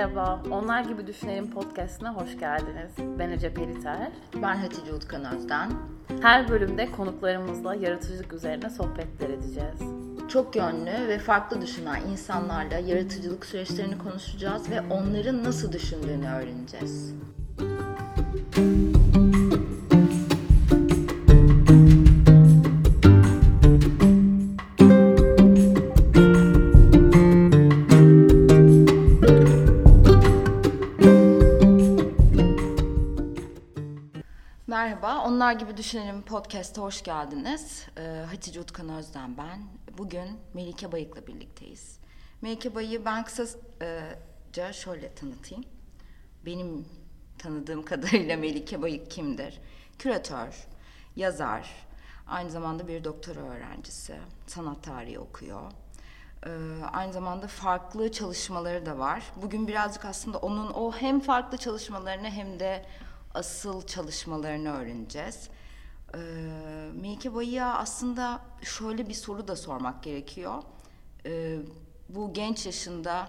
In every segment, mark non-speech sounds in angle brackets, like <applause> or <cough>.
Merhaba, Onlar Gibi Düşünelim podcastına hoş geldiniz. Ben Ece Periter. Ben Hatice Utkan Özden. Her bölümde konuklarımızla yaratıcılık üzerine sohbetler edeceğiz. Çok yönlü ve farklı düşünen insanlarla yaratıcılık süreçlerini konuşacağız ve onların nasıl düşündüğünü öğreneceğiz. Gibi Düşünelim Podcast'a hoş geldiniz. Ee, Hatice Utkan Özden ben. Bugün Melike Bayık'la birlikteyiz. Melike Bayık'ı ben kısaca şöyle tanıtayım. Benim tanıdığım <laughs> kadarıyla Melike Bayık kimdir? Küratör, yazar, aynı zamanda bir doktora öğrencisi, sanat tarihi okuyor. Ee, aynı zamanda farklı çalışmaları da var. Bugün birazcık aslında onun o hem farklı çalışmalarını hem de asıl çalışmalarını öğreneceğiz. Ee, Melike Bayı'ya aslında şöyle bir soru da sormak gerekiyor. Ee, bu genç yaşında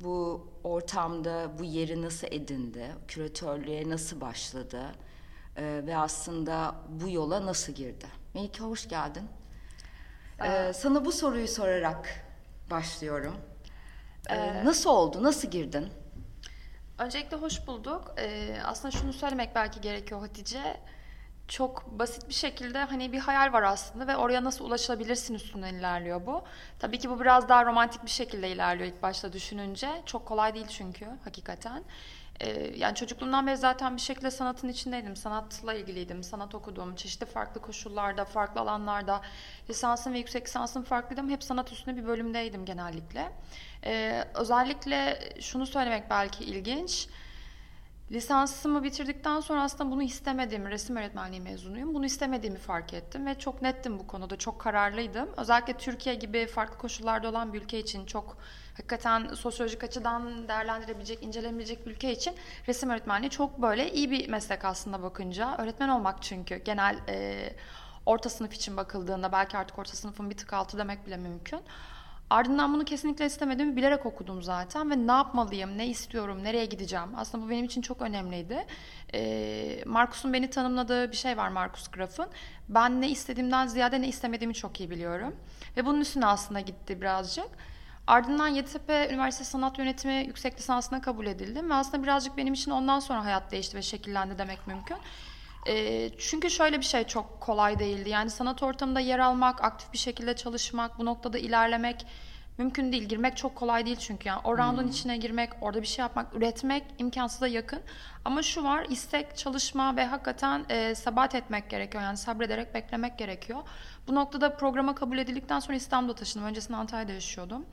bu ortamda bu yeri nasıl edindi, küratörlüğe nasıl başladı ee, ve aslında bu yola nasıl girdi? Melike hoş geldin. Ee, sana bu soruyu sorarak başlıyorum. Ee, nasıl oldu, nasıl girdin? Öncelikle hoş bulduk. Ee, aslında şunu söylemek belki gerekiyor Hatice. Çok basit bir şekilde hani bir hayal var aslında ve oraya nasıl ulaşılabilirsin üstünden ilerliyor bu. Tabii ki bu biraz daha romantik bir şekilde ilerliyor ilk başta düşününce. Çok kolay değil çünkü hakikaten. Ee, yani çocukluğumdan beri zaten bir şekilde sanatın içindeydim. Sanatla ilgiliydim. Sanat okudum. Çeşitli farklı koşullarda, farklı alanlarda lisansım ve yüksek lisansım farklıydım. Hep sanat üstüne bir bölümdeydim genellikle. Ee, özellikle şunu söylemek belki ilginç. Lisansımı bitirdikten sonra aslında bunu istemediğimi, resim öğretmenliği mezunuyum. Bunu istemediğimi fark ettim ve çok nettim bu konuda, çok kararlıydım. Özellikle Türkiye gibi farklı koşullarda olan bir ülke için çok hakikaten sosyolojik açıdan değerlendirebilecek, incelenebilecek bir ülke için resim öğretmenliği çok böyle iyi bir meslek aslında bakınca. Öğretmen olmak çünkü genel e, orta sınıf için bakıldığında belki artık orta sınıfın bir tık altı demek bile mümkün. Ardından bunu kesinlikle istemediğimi bilerek okudum zaten ve ne yapmalıyım, ne istiyorum, nereye gideceğim. Aslında bu benim için çok önemliydi. Ee, Markus'un beni tanımladığı bir şey var Markus Graf'ın. Ben ne istediğimden ziyade ne istemediğimi çok iyi biliyorum. Ve bunun üstüne aslında gitti birazcık. Ardından Yeditepe Üniversitesi Sanat Yönetimi yüksek lisansına kabul edildim. Ve aslında birazcık benim için ondan sonra hayat değişti ve şekillendi demek mümkün. E, çünkü şöyle bir şey çok kolay değildi. Yani sanat ortamında yer almak, aktif bir şekilde çalışmak, bu noktada ilerlemek mümkün değil. Girmek çok kolay değil çünkü. Yani o round'un hmm. içine girmek, orada bir şey yapmak, üretmek imkansıza yakın. Ama şu var, istek, çalışma ve hakikaten e, sabat etmek gerekiyor. Yani sabrederek beklemek gerekiyor. Bu noktada programa kabul edildikten sonra İstanbul'da taşındım. Öncesinde Antalya'da yaşıyordum.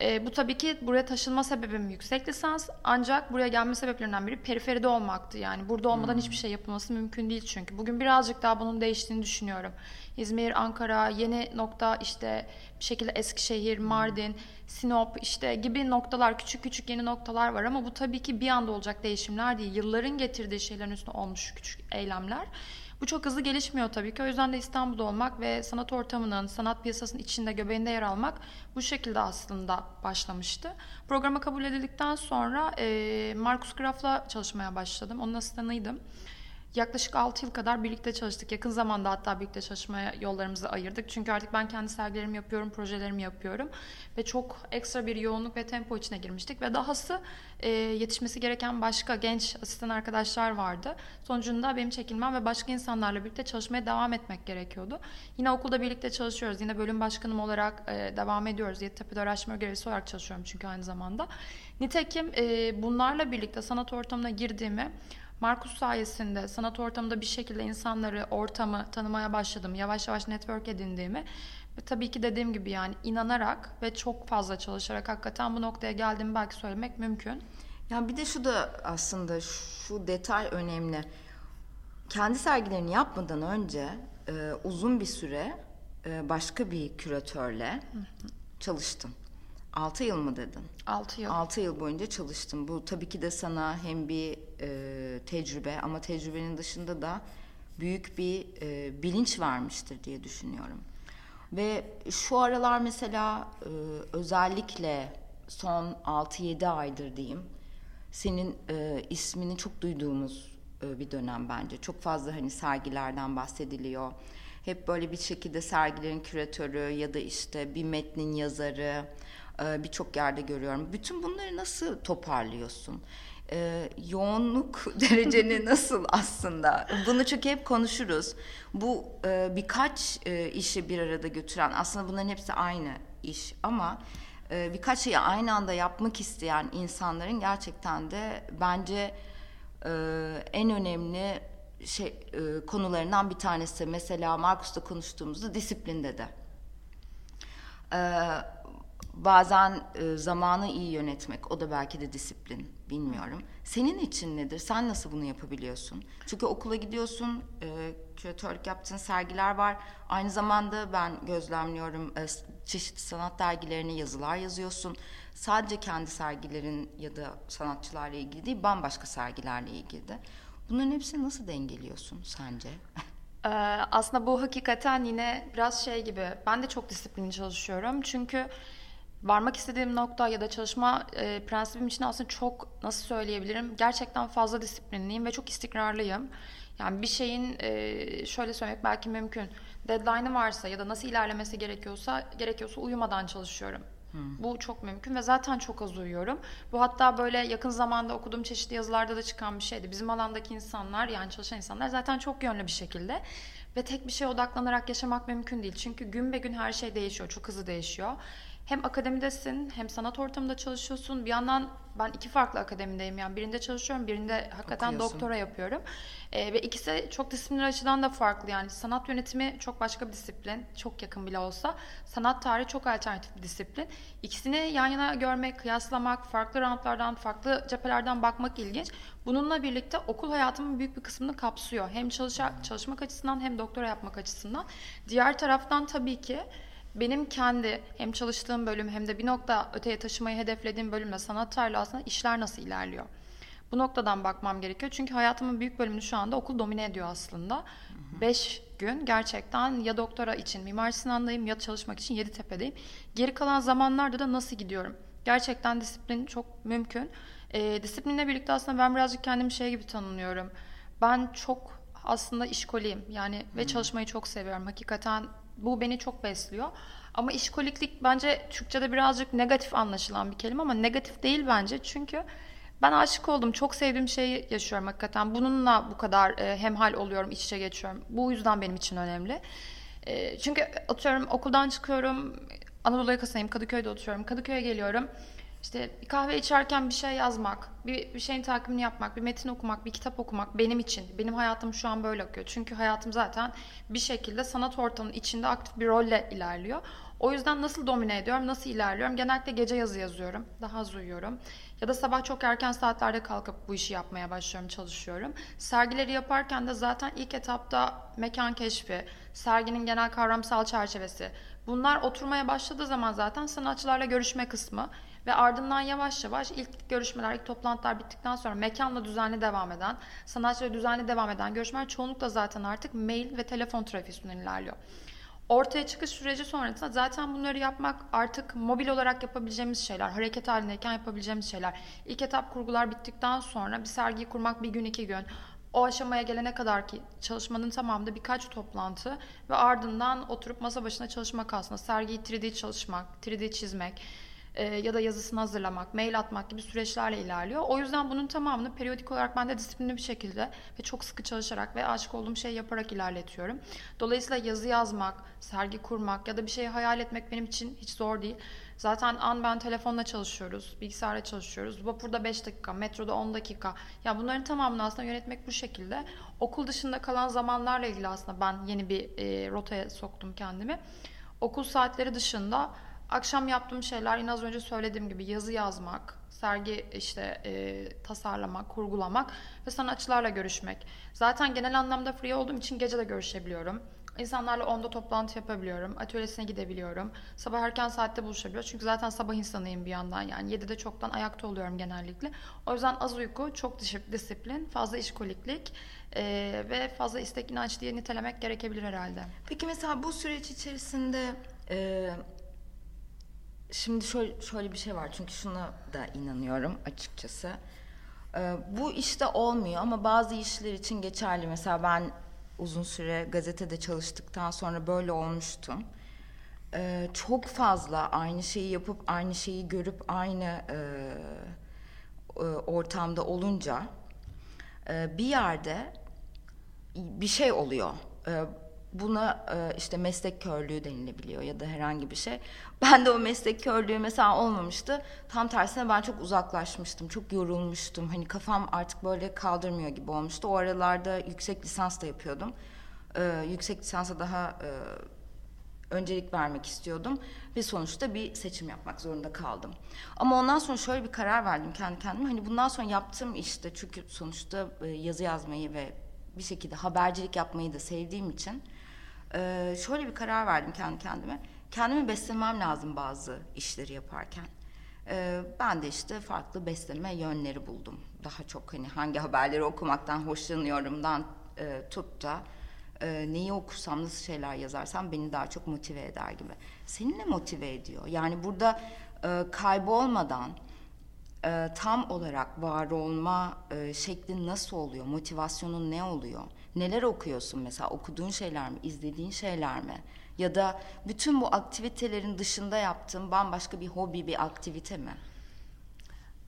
E, bu tabii ki buraya taşınma sebebim yüksek lisans. Ancak buraya gelme sebeplerinden biri periferide olmaktı. Yani burada olmadan hmm. hiçbir şey yapılması mümkün değil çünkü. Bugün birazcık daha bunun değiştiğini düşünüyorum. İzmir, Ankara, yeni nokta işte bir şekilde Eskişehir, Mardin, Sinop işte gibi noktalar, küçük küçük yeni noktalar var ama bu tabii ki bir anda olacak değişimler değil. Yılların getirdiği şeylerin üstüne olmuş küçük eylemler. Bu çok hızlı gelişmiyor tabii ki. O yüzden de İstanbul'da olmak ve sanat ortamının, sanat piyasasının içinde, göbeğinde yer almak bu şekilde aslında başlamıştı. Programa kabul edildikten sonra e, Markus Graf'la çalışmaya başladım. Onun asistanıydım. Yaklaşık 6 yıl kadar birlikte çalıştık. Yakın zamanda hatta birlikte çalışmaya yollarımızı ayırdık. Çünkü artık ben kendi sergilerimi yapıyorum, projelerimi yapıyorum. Ve çok ekstra bir yoğunluk ve tempo içine girmiştik. Ve dahası e, yetişmesi gereken başka genç asistan arkadaşlar vardı. Sonucunda benim çekilmem ve başka insanlarla birlikte çalışmaya devam etmek gerekiyordu. Yine okulda birlikte çalışıyoruz. Yine bölüm başkanım olarak e, devam ediyoruz. Yeditepe'de araştırma görevlisi olarak çalışıyorum çünkü aynı zamanda. Nitekim e, bunlarla birlikte sanat ortamına girdiğimi Markus sayesinde sanat ortamında bir şekilde insanları, ortamı tanımaya başladım. Yavaş yavaş network edindiğimi ve tabii ki dediğim gibi yani inanarak ve çok fazla çalışarak hakikaten bu noktaya geldiğimi belki söylemek mümkün. Yani bir de şu da aslında şu detay önemli. Kendi sergilerini yapmadan önce e, uzun bir süre e, başka bir küratörle çalıştım. 6 yıl mı dedin? 6 yıl. 6 yıl boyunca çalıştım. Bu tabii ki de sana hem bir e, tecrübe ama tecrübenin dışında da büyük bir e, bilinç vermiştir diye düşünüyorum. Ve şu aralar mesela e, özellikle son 6-7 aydır diyeyim senin e, ismini çok duyduğumuz e, bir dönem bence. Çok fazla hani sergilerden bahsediliyor. Hep böyle bir şekilde sergilerin küratörü ya da işte bir metnin yazarı e, birçok yerde görüyorum. Bütün bunları nasıl toparlıyorsun? E, yoğunluk <laughs> dereceni <laughs> nasıl aslında? Bunu çünkü hep konuşuruz. Bu e, birkaç e, işi bir arada götüren aslında bunların hepsi aynı iş ama e, birkaç şeyi aynı anda yapmak isteyen insanların gerçekten de bence e, en önemli şey e, konularından bir tanesi. Mesela Markus'ta konuştuğumuzda disiplinde de. E, bazen e, zamanı iyi yönetmek, o da belki de disiplin, bilmiyorum. Senin için nedir? Sen nasıl bunu yapabiliyorsun? Çünkü okula gidiyorsun, e, küratörlük yaptığın sergiler var. Aynı zamanda ben gözlemliyorum e, çeşitli sanat dergilerine yazılar yazıyorsun. Sadece kendi sergilerin ya da sanatçılarla ilgili değil, bambaşka sergilerle ilgili de. Bunların hepsini nasıl dengeliyorsun sence? Ee, aslında bu hakikaten yine biraz şey gibi. Ben de çok disiplinli çalışıyorum. Çünkü varmak istediğim nokta ya da çalışma e, prensibim için aslında çok nasıl söyleyebilirim? Gerçekten fazla disiplinliyim ve çok istikrarlıyım. Yani bir şeyin e, şöyle söylemek belki mümkün. Deadline'ı varsa ya da nasıl ilerlemesi gerekiyorsa gerekiyorsa uyumadan çalışıyorum. Bu çok mümkün ve zaten çok az uyuyorum. Bu hatta böyle yakın zamanda okuduğum çeşitli yazılarda da çıkan bir şeydi. Bizim alandaki insanlar yani çalışan insanlar zaten çok yönlü bir şekilde ve tek bir şeye odaklanarak yaşamak mümkün değil. Çünkü gün be gün her şey değişiyor, çok hızlı değişiyor. Hem akademidesin hem sanat ortamında çalışıyorsun. Bir yandan ben iki farklı akademideyim yani birinde çalışıyorum birinde hakikaten Okuyorsun. doktora yapıyorum. Ee, ve ikisi çok disiplinler açıdan da farklı yani sanat yönetimi çok başka bir disiplin çok yakın bile olsa sanat tarihi çok alternatif bir disiplin. İkisini yan yana görmek, kıyaslamak, farklı rantlardan, farklı cephelerden bakmak ilginç. Bununla birlikte okul hayatımın büyük bir kısmını kapsıyor. Hem çalışa, çalışmak açısından hem doktora yapmak açısından. Diğer taraftan tabii ki benim kendi hem çalıştığım bölüm hem de bir nokta öteye taşımayı hedeflediğim bölümde sanat tarihi aslında işler nasıl ilerliyor? Bu noktadan bakmam gerekiyor. Çünkü hayatımın büyük bölümünü şu anda okul domine ediyor aslında. Beş gün gerçekten ya doktora için Mimar Sinan'dayım ya çalışmak için Yeditepe'deyim. Geri kalan zamanlarda da nasıl gidiyorum? Gerçekten disiplin çok mümkün. Ee, disiplinle birlikte aslında ben birazcık kendimi şey gibi tanımlıyorum. Ben çok aslında işkoliyim yani ve çalışmayı çok seviyorum. Hakikaten bu beni çok besliyor. Ama işkoliklik bence Türkçe'de birazcık negatif anlaşılan bir kelime ama negatif değil bence. Çünkü ben aşık oldum. Çok sevdiğim şeyi yaşıyorum hakikaten. Bununla bu kadar e, hemhal oluyorum, iç içe geçiyorum. Bu yüzden benim için önemli. E, çünkü atıyorum okuldan çıkıyorum. Anadolu yakasındayım. Kadıköy'de oturuyorum. Kadıköy'e geliyorum. İşte bir kahve içerken bir şey yazmak, bir, bir şeyin takibini yapmak, bir metin okumak, bir kitap okumak benim için. Benim hayatım şu an böyle akıyor. Çünkü hayatım zaten bir şekilde sanat ortamının içinde aktif bir rolle ilerliyor. O yüzden nasıl domine ediyorum, nasıl ilerliyorum? Genellikle gece yazı yazıyorum, daha az uyuyorum. Ya da sabah çok erken saatlerde kalkıp bu işi yapmaya başlıyorum, çalışıyorum. Sergileri yaparken de zaten ilk etapta mekan keşfi, serginin genel kavramsal çerçevesi. Bunlar oturmaya başladığı zaman zaten sanatçılarla görüşme kısmı ve ardından yavaş yavaş ilk görüşmeler, ilk toplantılar bittikten sonra mekanla düzenli devam eden, sanatçıyla düzenli devam eden görüşmeler çoğunlukla zaten artık mail ve telefon trafiği üstünden ilerliyor. Ortaya çıkış süreci sonrasında zaten bunları yapmak artık mobil olarak yapabileceğimiz şeyler, hareket halindeyken yapabileceğimiz şeyler. İlk etap kurgular bittikten sonra bir sergiyi kurmak bir gün iki gün. O aşamaya gelene kadar ki çalışmanın tamamında birkaç toplantı ve ardından oturup masa başına çalışmak aslında. Sergiyi 3D çalışmak, 3D çizmek e, ya da yazısını hazırlamak, mail atmak gibi süreçlerle ilerliyor. O yüzden bunun tamamını periyodik olarak ben de disiplinli bir şekilde ve çok sıkı çalışarak ve aşık olduğum şeyi yaparak ilerletiyorum. Dolayısıyla yazı yazmak, sergi kurmak ya da bir şeyi hayal etmek benim için hiç zor değil. Zaten an ben telefonla çalışıyoruz, bilgisayarla çalışıyoruz. Vapurda 5 dakika, metroda 10 dakika. Ya bunların tamamını aslında yönetmek bu şekilde. Okul dışında kalan zamanlarla ilgili aslında ben yeni bir e, rotaya soktum kendimi. Okul saatleri dışında Akşam yaptığım şeyler yine az önce söylediğim gibi yazı yazmak, sergi işte e, tasarlamak, kurgulamak ve sanatçılarla görüşmek. Zaten genel anlamda free olduğum için gece de görüşebiliyorum. İnsanlarla onda toplantı yapabiliyorum. Atölyesine gidebiliyorum. Sabah erken saatte buluşabiliyoruz. Çünkü zaten sabah insanıyım bir yandan yani. 7'de çoktan ayakta oluyorum genellikle. O yüzden az uyku, çok disiplin, fazla işkoliklik e, ve fazla istek inanç diye nitelemek gerekebilir herhalde. Peki mesela bu süreç içerisinde e, Şimdi şöyle, şöyle bir şey var çünkü şuna da inanıyorum açıkçası. Ee, bu işte olmuyor ama bazı işler için geçerli. Mesela ben uzun süre gazetede çalıştıktan sonra böyle olmuştum. Ee, çok fazla aynı şeyi yapıp aynı şeyi görüp aynı e, e, ortamda olunca e, bir yerde bir şey oluyor. E, buna e, işte meslek körlüğü denilebiliyor ya da herhangi bir şey. <laughs> Ben de o meslek körlüğü mesela olmamıştı. Tam tersine ben çok uzaklaşmıştım. Çok yorulmuştum. Hani kafam artık böyle kaldırmıyor gibi olmuştu. O aralarda yüksek lisans da yapıyordum. E, yüksek lisansa daha e, öncelik vermek istiyordum ve sonuçta bir seçim yapmak zorunda kaldım. Ama ondan sonra şöyle bir karar verdim kendi kendime. Hani bundan sonra yaptığım işte çünkü sonuçta e, yazı yazmayı ve bir şekilde habercilik yapmayı da sevdiğim için e, şöyle bir karar verdim kendi kendime. Kendimi beslemem lazım bazı işleri yaparken. E, ben de işte farklı besleme yönleri buldum. Daha çok hani hangi haberleri okumaktan hoşlanıyorumdan e, tut da e, neyi okursam nasıl şeyler yazarsam beni daha çok motive eder gibi. Seni ne motive ediyor? Yani burada e, kaybolmadan e, tam olarak var olma e, şeklin nasıl oluyor? Motivasyonun ne oluyor? Neler okuyorsun mesela? Okuduğun şeyler mi? izlediğin şeyler mi? Ya da bütün bu aktivitelerin dışında yaptığın bambaşka bir hobi, bir aktivite mi?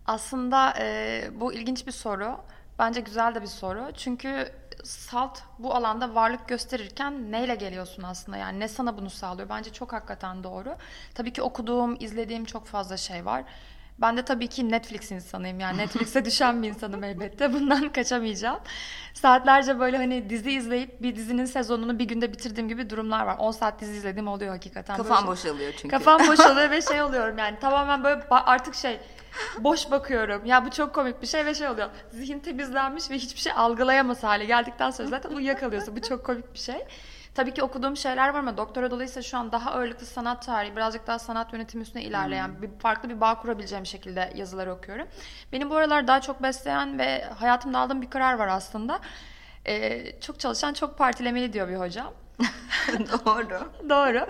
Aslında e, bu ilginç bir soru. Bence güzel de bir soru. Çünkü salt bu alanda varlık gösterirken neyle geliyorsun aslında? Yani ne sana bunu sağlıyor? Bence çok hakikaten doğru. Tabii ki okuduğum, izlediğim çok fazla şey var. Ben de tabii ki Netflix insanıyım. Yani <laughs> Netflix'e düşen bir insanım elbette. <laughs> Bundan kaçamayacağım. Saatlerce böyle hani dizi izleyip bir dizinin sezonunu bir günde bitirdiğim gibi durumlar var. 10 saat dizi izlediğim oluyor hakikaten. Kafam Böyle şey- boşalıyor çünkü. Kafam <laughs> boşalıyor ve şey oluyorum yani tamamen böyle artık şey boş bakıyorum. Ya bu çok komik bir şey ve şey oluyor. Zihin temizlenmiş ve hiçbir şey algılayamaz hale geldikten sonra zaten uyuyakalıyorsun. Bu çok komik bir şey. Tabii ki okuduğum şeyler var ama doktora dolayısıyla şu an daha ağırlıklı sanat tarihi, birazcık daha sanat yönetimi üstüne ilerleyen, bir farklı bir bağ kurabileceğim şekilde yazılar okuyorum. Beni bu aralar daha çok besleyen ve hayatımda aldığım bir karar var aslında. Ee, çok çalışan çok partilemeli diyor bir hocam. <laughs> Doğru. Doğru.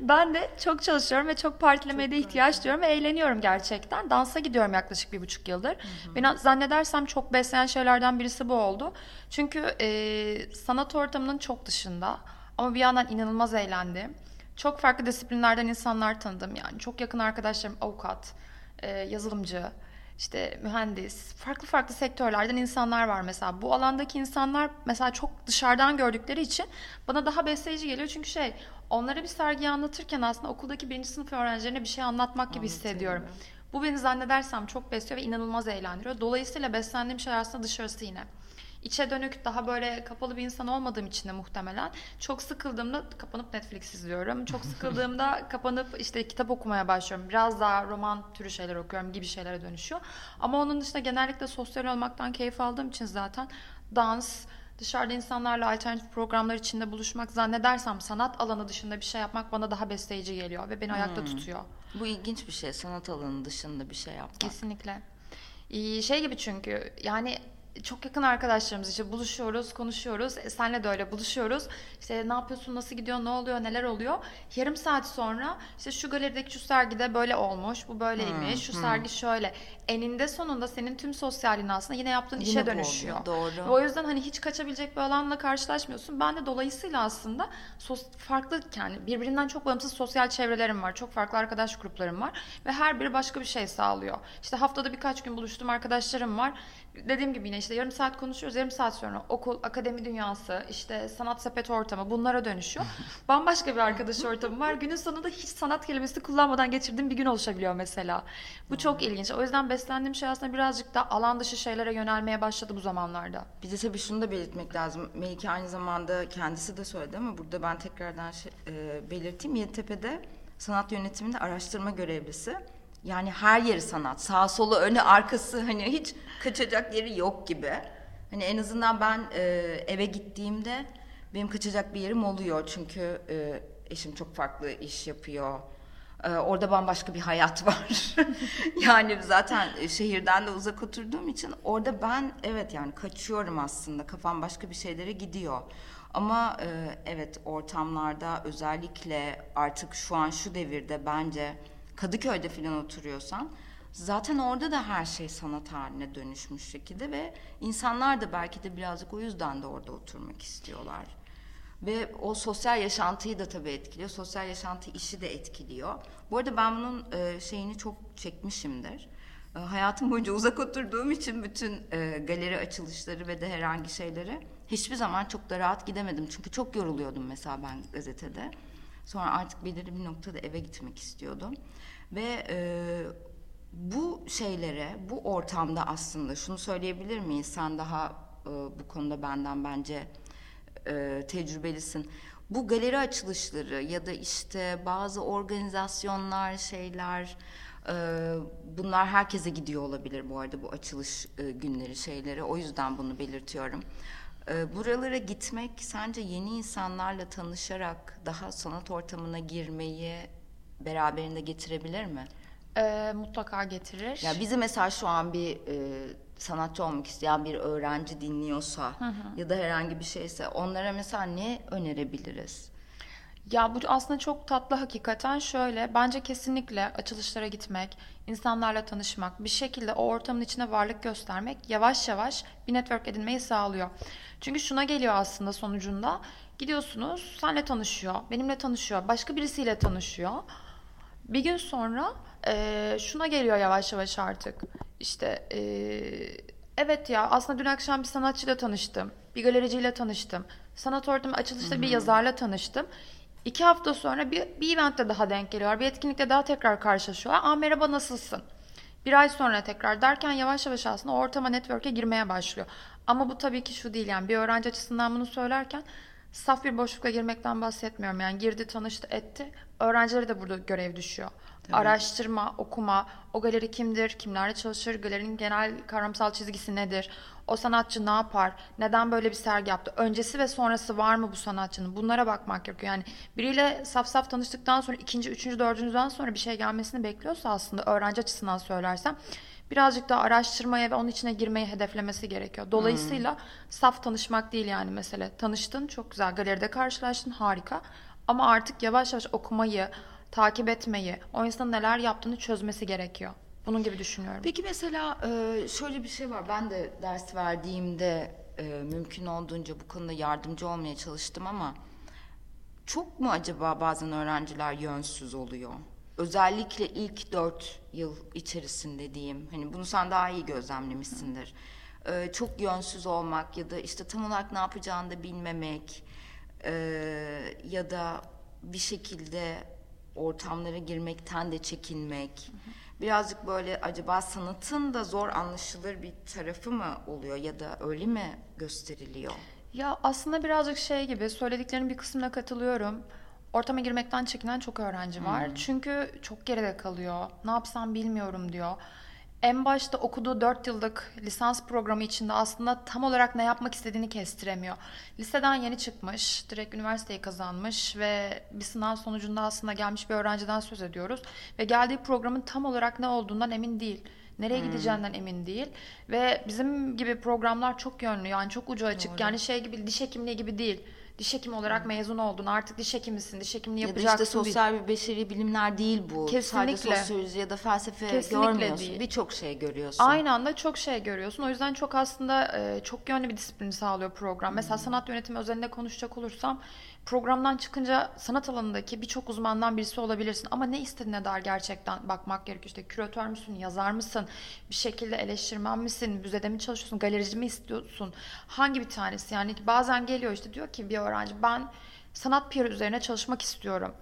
Ben de çok çalışıyorum ve çok partilemeye de ihtiyaç duyuyorum ve eğleniyorum gerçekten. Dansa gidiyorum yaklaşık bir buçuk yıldır. Beni zannedersem çok besleyen şeylerden birisi bu oldu. Çünkü e, sanat ortamının çok dışında ama bir yandan inanılmaz eğlendim. Çok farklı disiplinlerden insanlar tanıdım yani. Çok yakın arkadaşlarım avukat, e, yazılımcı, işte mühendis, farklı farklı sektörlerden insanlar var mesela. Bu alandaki insanlar mesela çok dışarıdan gördükleri için bana daha besleyici geliyor. Çünkü şey onlara bir sergiyi anlatırken aslında okuldaki birinci sınıf öğrencilerine bir şey anlatmak gibi hissediyorum. Bu beni zannedersem çok besliyor ve inanılmaz eğlendiriyor. Dolayısıyla beslendiğim şey aslında dışarısı yine. İçe dönük daha böyle kapalı bir insan olmadığım için de muhtemelen çok sıkıldığımda kapanıp Netflix izliyorum. Çok sıkıldığımda <laughs> kapanıp işte kitap okumaya başlıyorum. Biraz daha roman türü şeyler okuyorum gibi şeylere dönüşüyor. Ama onun dışında genellikle sosyal olmaktan keyif aldığım için zaten dans, dışarıda insanlarla alternatif programlar içinde buluşmak zannedersem sanat alanı dışında bir şey yapmak bana daha besleyici geliyor ve beni ayakta tutuyor. Bu ilginç bir şey. Sanat alanı dışında bir şey yapmak. Kesinlikle. Şey gibi çünkü yani çok yakın arkadaşlarımız işte buluşuyoruz, konuşuyoruz. E, senle de öyle buluşuyoruz. İşte ne yapıyorsun, nasıl gidiyor, ne oluyor, neler oluyor. Yarım saat sonra işte şu galerideki şu sergide böyle olmuş, bu böyleymiş, şu sergi şöyle. Eninde sonunda senin tüm sosyalliğin aslında yine yaptığın Yine işe dönüşüyor. oluyor, doğru. Ve o yüzden hani hiç kaçabilecek bir alanla karşılaşmıyorsun. Ben de dolayısıyla aslında sos, farklı yani birbirinden çok bağımsız sosyal çevrelerim var. Çok farklı arkadaş gruplarım var ve her biri başka bir şey sağlıyor. İşte haftada birkaç gün buluştuğum arkadaşlarım var. Dediğim gibi yine işte yarım saat konuşuyoruz. Yarım saat sonra okul, akademi dünyası, işte sanat sepet ortamı bunlara dönüşüyor. <laughs> Bambaşka bir arkadaş ortamı var. Günün sonunda hiç sanat kelimesi kullanmadan geçirdiğim bir gün oluşabiliyor mesela. Bu çok ilginç. O yüzden beslendiğim şey aslında birazcık da alan dışı şeylere yönelmeye başladı bu zamanlarda. Bir de tabii şunu da belirtmek lazım. Melike aynı zamanda kendisi de söyledi ama burada ben tekrardan şey, e, belirteyim. Yeditepe'de sanat yönetiminde araştırma görevlisi. Yani her yeri sanat. Sağ solu önü arkası hani hiç kaçacak yeri yok gibi. Hani en azından ben e, eve gittiğimde benim kaçacak bir yerim oluyor. Çünkü e, eşim çok farklı iş yapıyor. Ee, orada bambaşka bir hayat <laughs> var. yani zaten şehirden de uzak oturduğum için orada ben evet yani kaçıyorum aslında. Kafam başka bir şeylere gidiyor. Ama e, evet ortamlarda özellikle artık şu an şu devirde bence Kadıköy'de falan oturuyorsan zaten orada da her şey sanat haline dönüşmüş şekilde ve insanlar da belki de birazcık o yüzden de orada oturmak istiyorlar. Ve o sosyal yaşantıyı da tabii etkiliyor. Sosyal yaşantı işi de etkiliyor. Bu arada ben bunun e, şeyini çok çekmişimdir. E, hayatım boyunca <laughs> uzak oturduğum için bütün e, galeri açılışları ve de herhangi şeyleri hiçbir zaman çok da rahat gidemedim. Çünkü çok yoruluyordum mesela ben gazetede. Sonra artık belirli bir noktada eve gitmek istiyordum. Ve e, bu şeylere, bu ortamda aslında şunu söyleyebilir miyiz? Sen daha e, bu konuda benden bence e, tecrübelisin. Bu galeri açılışları ya da işte bazı organizasyonlar, şeyler, e, bunlar herkese gidiyor olabilir bu arada bu açılış e, günleri şeyleri. O yüzden bunu belirtiyorum. E, buralara gitmek sence yeni insanlarla tanışarak daha sanat ortamına girmeyi beraberinde getirebilir mi? Ee, mutlaka getirir. Ya bizi mesela şu an bir e, sanatçı olmak isteyen bir öğrenci dinliyorsa ya da herhangi bir şeyse onlara mesela ne önerebiliriz? Ya bu aslında çok tatlı hakikaten şöyle bence kesinlikle açılışlara gitmek, insanlarla tanışmak, bir şekilde o ortamın içine varlık göstermek yavaş yavaş bir network edinmeyi sağlıyor. Çünkü şuna geliyor aslında sonucunda gidiyorsunuz senle tanışıyor, benimle tanışıyor, başka birisiyle tanışıyor. Bir gün sonra eee, şuna geliyor yavaş yavaş artık. İşte eee, evet ya aslında dün akşam bir sanatçıyla tanıştım. Bir galericiyle tanıştım. Sanat ortamı açılışta bir yazarla tanıştım. İki hafta sonra bir, bir eventte daha denk geliyorlar. Bir etkinlikte daha tekrar karşılaşıyorlar. Aa merhaba nasılsın? Bir ay sonra tekrar derken yavaş yavaş aslında ortama network'e girmeye başlıyor. Ama bu tabii ki şu değil yani bir öğrenci açısından bunu söylerken saf bir boşlukla girmekten bahsetmiyorum. Yani girdi, tanıştı, etti. Öğrencilere de burada görev düşüyor. Araştırma, okuma, o galeri kimdir, kimlerle çalışır, galerinin genel kavramsal çizgisi nedir, o sanatçı ne yapar, neden böyle bir sergi yaptı, öncesi ve sonrası var mı bu sanatçının, bunlara bakmak gerekiyor. Yani biriyle saf saf tanıştıktan sonra ikinci, üçüncü, dördüncüden sonra bir şey gelmesini bekliyorsa aslında öğrenci açısından söylersem birazcık daha araştırmaya ve onun içine girmeyi hedeflemesi gerekiyor. Dolayısıyla saf tanışmak değil yani mesele. Tanıştın, çok güzel, galeride karşılaştın, harika. Ama artık yavaş yavaş okumayı, takip etmeyi, o insanın neler yaptığını çözmesi gerekiyor. Bunun gibi düşünüyorum. Peki mesela e, şöyle bir şey var. Ben de ders verdiğimde e, mümkün olduğunca bu konuda yardımcı olmaya çalıştım ama çok mu acaba bazen öğrenciler yönsüz oluyor? Özellikle ilk dört yıl içerisinde diyeyim. Hani bunu sen daha iyi gözlemlemişsindir. E, çok yönsüz olmak ya da işte tam olarak ne yapacağını da bilmemek e, ya da bir şekilde ortamlara girmekten de çekinmek. Birazcık böyle acaba sanatın da zor anlaşılır bir tarafı mı oluyor ya da öyle mi gösteriliyor? Ya aslında birazcık şey gibi söylediklerinin bir kısmına katılıyorum. Ortama girmekten çekinen çok öğrenci var. Çünkü çok geride kalıyor. Ne yapsam bilmiyorum diyor. En başta okuduğu 4 yıllık lisans programı içinde aslında tam olarak ne yapmak istediğini kestiremiyor. Liseden yeni çıkmış, direkt üniversiteyi kazanmış ve bir sınav sonucunda aslında gelmiş bir öğrenciden söz ediyoruz. Ve geldiği programın tam olarak ne olduğundan emin değil. Nereye gideceğinden emin değil. Ve bizim gibi programlar çok yönlü yani çok ucu açık. Yani şey gibi diş hekimliği gibi değil. Diş hekimi olarak mezun oldun artık diş hekimisin, diş hekimliği Ya da yapacaksın. işte sosyal bir beşeri bilimler değil bu. Kesinlikle. Sadece sosyoloji ya da felsefe Kesinlikle görmüyorsun. değil. Birçok şey görüyorsun. Aynı anda çok şey görüyorsun. O yüzden çok aslında e, çok yönlü bir disiplin sağlıyor program. Mesela sanat yönetimi özelinde konuşacak olursam programdan çıkınca sanat alanındaki birçok uzmandan birisi olabilirsin. Ama ne istediğine dair gerçekten bakmak gerekiyor. İşte küratör müsün, yazar mısın, bir şekilde eleştirmen misin, müzede mi çalışıyorsun, galerici mi istiyorsun? Hangi bir tanesi? Yani bazen geliyor işte diyor ki bir öğrenci ben sanat PR üzerine çalışmak istiyorum.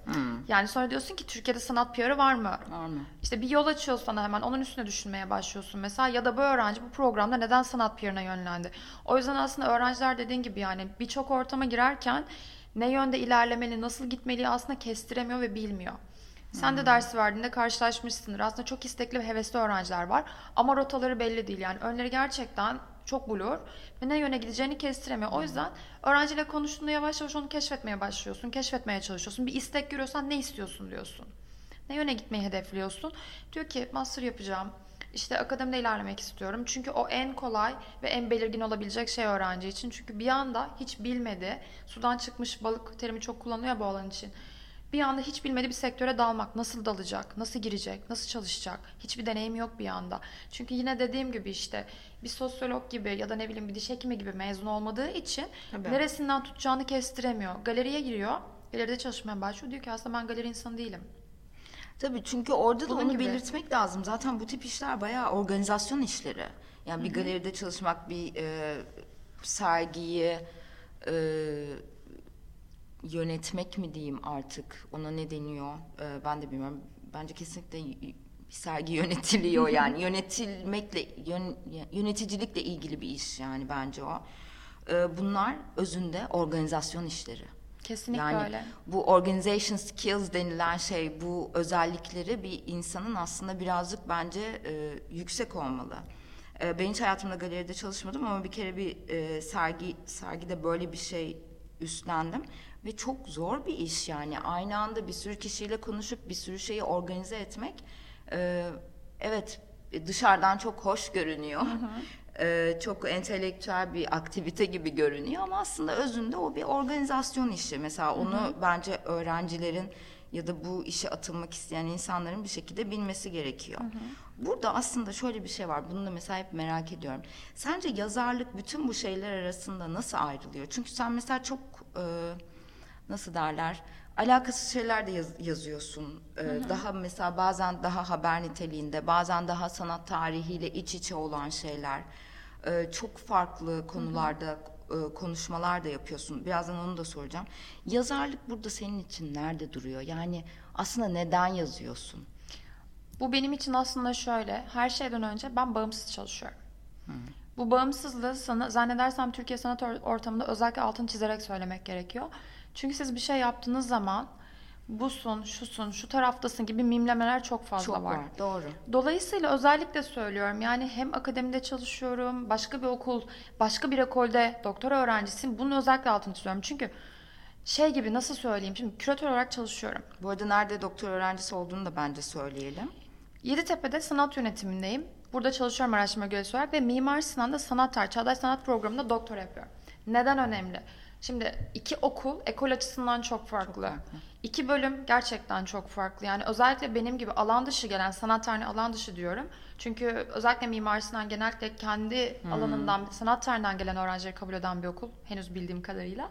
Yani sonra diyorsun ki Türkiye'de sanat PR'ı var mı? Var mı? İşte bir yol açıyor sana hemen onun üstüne düşünmeye başlıyorsun mesela ya da bu öğrenci bu programda neden sanat PR'ına yönlendi? O yüzden aslında öğrenciler dediğin gibi yani birçok ortama girerken ne yönde ilerlemeli, nasıl gitmeli aslında kestiremiyor ve bilmiyor. Sen de dersi verdiğinde karşılaşmışsındır. Aslında çok istekli ve hevesli öğrenciler var ama rotaları belli değil. Yani önleri gerçekten çok blur ve ne yöne gideceğini kestiremiyor. O yüzden öğrenciyle konuştuğunda yavaş yavaş onu keşfetmeye başlıyorsun, keşfetmeye çalışıyorsun. Bir istek görüyorsan ne istiyorsun diyorsun. Ne yöne gitmeyi hedefliyorsun? Diyor ki master yapacağım. İşte akademide ilerlemek istiyorum. Çünkü o en kolay ve en belirgin olabilecek şey öğrenci için. Çünkü bir anda hiç bilmedi. Sudan çıkmış balık terimi çok kullanılıyor bu alan için. Bir anda hiç bilmediği bir sektöre dalmak. Nasıl dalacak? Nasıl girecek? Nasıl çalışacak? Hiçbir deneyim yok bir anda. Çünkü yine dediğim gibi işte bir sosyolog gibi ya da ne bileyim bir diş hekimi gibi mezun olmadığı için Tabii. neresinden tutacağını kestiremiyor. Galeriye giriyor. Galeride çalışmaya başlıyor. Diyor ki aslında ben galeri insanı değilim. Tabii çünkü orada da Bunun onu gibi. belirtmek lazım. Zaten bu tip işler bayağı organizasyon işleri. Yani bir galeride çalışmak, bir e, sergiyi e, yönetmek mi diyeyim artık, ona ne deniyor E, ben de bilmiyorum. Bence kesinlikle bir sergi <laughs> yönetiliyor yani yönetilmekle yön- yöneticilikle ilgili bir iş yani bence o. E, bunlar özünde organizasyon işleri. Kesinlikle Yani öyle. bu organization skills denilen şey, bu özellikleri bir insanın aslında birazcık bence e, yüksek olmalı. E, ben hiç hayatımda galeride çalışmadım ama bir kere bir e, sergi sergide böyle bir şey üstlendim ve çok zor bir iş yani aynı anda bir sürü kişiyle konuşup bir sürü şeyi organize etmek. e, evet dışarıdan çok hoş görünüyor. Ee, çok entelektüel bir aktivite gibi görünüyor ama aslında özünde o bir organizasyon işi. Mesela onu bence öğrencilerin ya da bu işe atılmak isteyen insanların bir şekilde bilmesi gerekiyor. Burada aslında şöyle bir şey var. Bunu da mesela hep merak ediyorum. Sence yazarlık bütün bu şeyler arasında nasıl ayrılıyor? Çünkü sen mesela çok e, nasıl derler? Alakasız şeyler de yaz- yazıyorsun. Ee, Daha mesela bazen daha haber niteliğinde, bazen daha sanat tarihiyle iç içe olan şeyler. Ee, çok farklı konularda e, konuşmalar da yapıyorsun. Birazdan onu da soracağım. Yazarlık burada senin için nerede duruyor? Yani aslında neden yazıyorsun? Bu benim için aslında şöyle. Her şeyden önce ben bağımsız çalışıyorum. Bu bağımsızlığı sana, zannedersem Türkiye sanat or- ortamında özellikle altını çizerek söylemek gerekiyor. Çünkü siz bir şey yaptığınız zaman busun, şusun, şu taraftasın gibi mimlemeler çok fazla Çok var. var. Doğru. Dolayısıyla özellikle söylüyorum yani hem akademide çalışıyorum, başka bir okul, başka bir ekolde doktora öğrencisiyim. Bunun özellikle altını çiziyorum. Çünkü şey gibi nasıl söyleyeyim şimdi küratör olarak çalışıyorum. Bu arada nerede doktor öğrencisi olduğunu da bence söyleyelim. Yeditepe'de sanat yönetimindeyim. Burada çalışıyorum araştırma görevlisi olarak ve Mimar Sinan'da sanat tarihi, çağdaş sanat programında doktor yapıyorum. Neden önemli? Şimdi iki okul ekol açısından çok farklı. farklı. İki bölüm gerçekten çok farklı. Yani özellikle benim gibi alan dışı gelen sanat tarihine alan dışı diyorum. Çünkü özellikle Mimar Sinan genellikle kendi alanından, sanat tarihinden gelen öğrencileri kabul eden bir okul. Henüz bildiğim kadarıyla.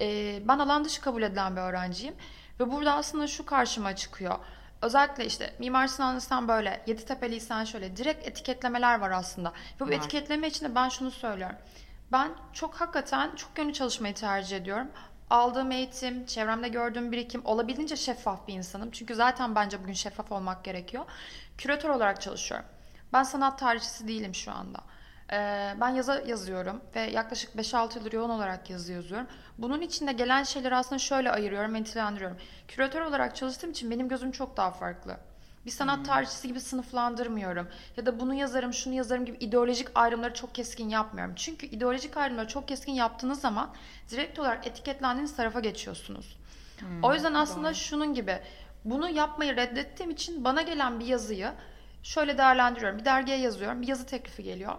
Ee, ben alan dışı kabul edilen bir öğrenciyim. Ve burada aslında şu karşıma çıkıyor. Özellikle işte Mimar Sinan'lıysan böyle, Yeditepe'liysen şöyle direkt etiketlemeler var aslında. Ve bu Var. etiketleme için de ben şunu söylüyorum. Ben çok hakikaten çok yönlü çalışmayı tercih ediyorum. Aldığım eğitim, çevremde gördüğüm birikim olabildiğince şeffaf bir insanım. Çünkü zaten bence bugün şeffaf olmak gerekiyor. Küratör olarak çalışıyorum. Ben sanat tarihçisi değilim şu anda. Ee, ben yaza yazıyorum ve yaklaşık 5-6 yıldır yoğun olarak yazı yazıyorum. Bunun içinde gelen şeyleri aslında şöyle ayırıyorum, nitelendiriyorum. Küratör olarak çalıştığım için benim gözüm çok daha farklı. Bir sanat tarihçisi gibi sınıflandırmıyorum. Ya da bunu yazarım, şunu yazarım gibi ideolojik ayrımları çok keskin yapmıyorum. Çünkü ideolojik ayrımları çok keskin yaptığınız zaman direkt olarak etiketlendiğiniz tarafa geçiyorsunuz. o yüzden aslında şunun gibi bunu yapmayı reddettiğim için bana gelen bir yazıyı şöyle değerlendiriyorum. Bir dergiye yazıyorum, bir yazı teklifi geliyor.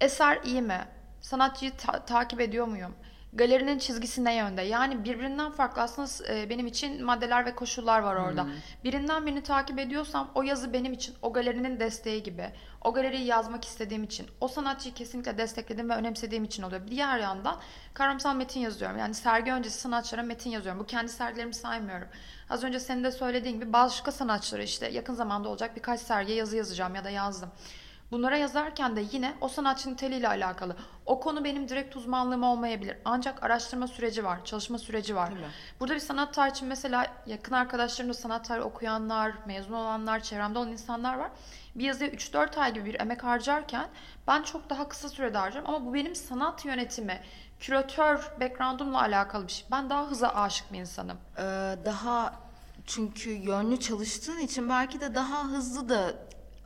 Eser iyi mi? Sanatçıyı ta- takip ediyor muyum? Galerinin çizgisi ne yönde? Yani birbirinden farklı aslında e, benim için maddeler ve koşullar var orada. Birinden birini takip ediyorsam o yazı benim için o galerinin desteği gibi. O galeriyi yazmak istediğim için, o sanatçıyı kesinlikle desteklediğim ve önemsediğim için oluyor. Diğer yandan kavramsal metin yazıyorum. Yani sergi öncesi sanatçılara metin yazıyorum. Bu kendi sergilerimi saymıyorum. Az önce senin de söylediğin gibi başka sanatçılara işte yakın zamanda olacak birkaç sergiye yazı yazacağım ya da yazdım. Bunlara yazarken de yine o sanatçı niteliğiyle alakalı. O konu benim direkt uzmanlığım olmayabilir. Ancak araştırma süreci var, çalışma süreci var. Tabii. Burada bir sanat tarihi mesela yakın arkadaşlarımda sanat tarihi okuyanlar, mezun olanlar, çevremde olan insanlar var. Bir yazıya 3-4 ay gibi bir emek harcarken ben çok daha kısa sürede harcarım. Ama bu benim sanat yönetimi, küratör background'umla alakalı bir şey. Ben daha hıza aşık bir insanım. Ee, daha çünkü yönlü çalıştığın için belki de daha hızlı da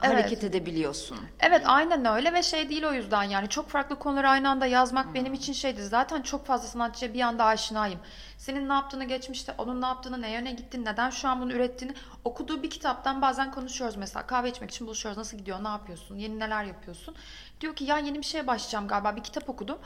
Evet. hareket edebiliyorsun. Evet aynen öyle ve şey değil o yüzden yani çok farklı konuları aynı anda yazmak benim için şeydi. Zaten çok fazla sanatçıya bir anda aşinayım. Senin ne yaptığını geçmişte, onun ne yaptığını, ne yöne gittiğini, neden şu an bunu ürettiğini okuduğu bir kitaptan bazen konuşuyoruz mesela. Kahve içmek için buluşuyoruz. Nasıl gidiyor, ne yapıyorsun, yeni neler yapıyorsun? Diyor ki ya yeni bir şeye başlayacağım galiba bir kitap okudum.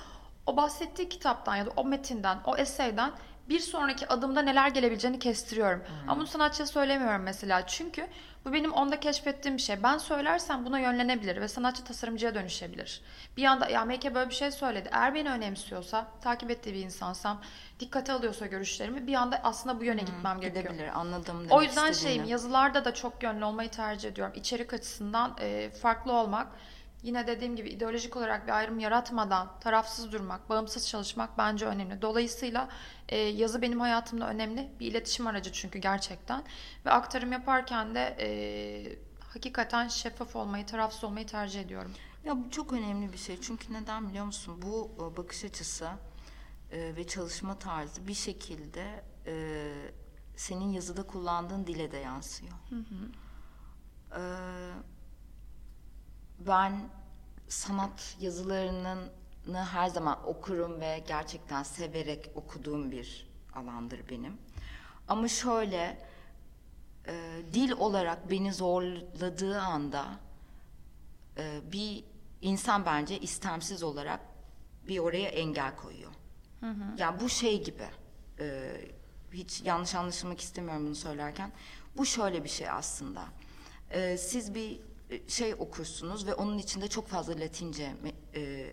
O bahsettiği kitaptan ya da o metinden, o eseyden bir sonraki adımda neler gelebileceğini kestiriyorum. Hmm. Ama bunu sanatçıya söylemiyorum mesela. Çünkü bu benim onda keşfettiğim bir şey. Ben söylersem buna yönlenebilir ve sanatçı tasarımcıya dönüşebilir. Bir anda ya Melike böyle bir şey söyledi. Eğer beni önemsiyorsa, takip ettiği bir insansam, dikkate alıyorsa görüşlerimi bir anda aslında bu yöne gitmem gerekiyor. Gidebilir anladım demek O yüzden istediğini. şeyim yazılarda da çok yönlü olmayı tercih ediyorum. İçerik açısından e, farklı olmak. Yine dediğim gibi ideolojik olarak bir ayrım yaratmadan tarafsız durmak, bağımsız çalışmak bence önemli. Dolayısıyla e, yazı benim hayatımda önemli. Bir iletişim aracı çünkü gerçekten. Ve aktarım yaparken de e, hakikaten şeffaf olmayı, tarafsız olmayı tercih ediyorum. Ya bu çok önemli bir şey. Çünkü neden biliyor musun? Bu e, bakış açısı e, ve çalışma tarzı bir şekilde e, senin yazıda kullandığın dile de yansıyor. E, ben sanat yazılarını her zaman okurum ve gerçekten severek okuduğum bir alandır benim. Ama şöyle e, dil olarak beni zorladığı anda e, bir insan bence istemsiz olarak bir oraya engel koyuyor. Yani bu şey gibi. e, hiç yanlış anlaşılmak istemiyorum bunu söylerken. Bu şöyle bir şey aslında. E, siz bir şey okursunuz ve onun içinde çok fazla Latince e,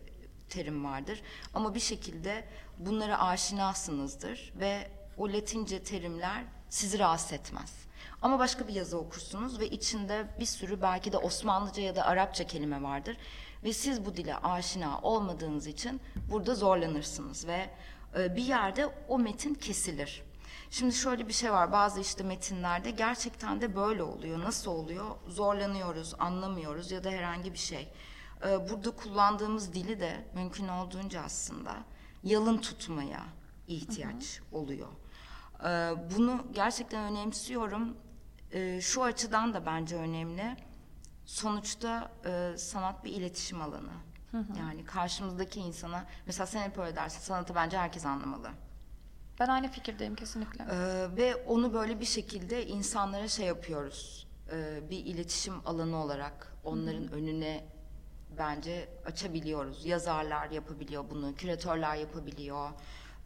terim vardır. Ama bir şekilde bunlara aşinasınızdır ve o Latince terimler sizi rahatsız etmez. Ama başka bir yazı okursunuz ve içinde bir sürü belki de Osmanlıca ya da Arapça kelime vardır. Ve siz bu dile aşina olmadığınız için burada zorlanırsınız ve e, bir yerde o metin kesilir. Şimdi şöyle bir şey var bazı işte metinlerde gerçekten de böyle oluyor. Nasıl oluyor? Zorlanıyoruz, anlamıyoruz ya da herhangi bir şey. E, Burada kullandığımız dili de mümkün olduğunca aslında yalın tutmaya ihtiyaç oluyor. Ee, Bunu gerçekten önemsiyorum. Ee, Şu açıdan da bence önemli. Sonuçta e, sanat bir iletişim alanı. Yani karşımızdaki insana, mesela sen hep öyle dersin, sanatı bence herkes anlamalı. Ben aynı fikirdeyim kesinlikle. Ee, ve onu böyle bir şekilde insanlara şey yapıyoruz. Ee, bir iletişim alanı olarak onların önüne bence açabiliyoruz. Yazarlar yapabiliyor bunu, küratörler yapabiliyor.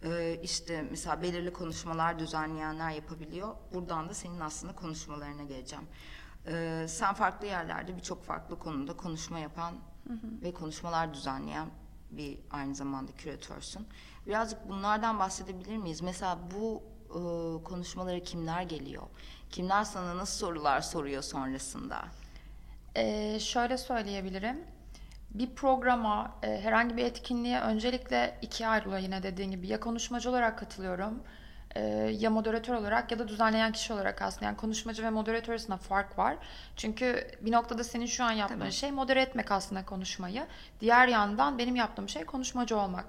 Ee, işte mesela belirli konuşmalar düzenleyenler yapabiliyor. Buradan da senin aslında konuşmalarına geleceğim. Ee, sen farklı yerlerde birçok farklı konuda konuşma yapan ve konuşmalar düzenleyen bir aynı zamanda küratörsün. Birazcık bunlardan bahsedebilir miyiz? Mesela bu e, konuşmalara kimler geliyor? Kimler sana nasıl sorular soruyor sonrasında? Ee, şöyle söyleyebilirim. Bir programa, e, herhangi bir etkinliğe öncelikle ikiye ayrılıyor yine dediğin gibi. Ya konuşmacı olarak katılıyorum, e, ya moderatör olarak ya da düzenleyen kişi olarak aslında. Yani konuşmacı ve moderatör arasında fark var. Çünkü bir noktada senin şu an yaptığın Tabii. şey modere etmek aslında konuşmayı. Diğer yandan benim yaptığım şey konuşmacı olmak.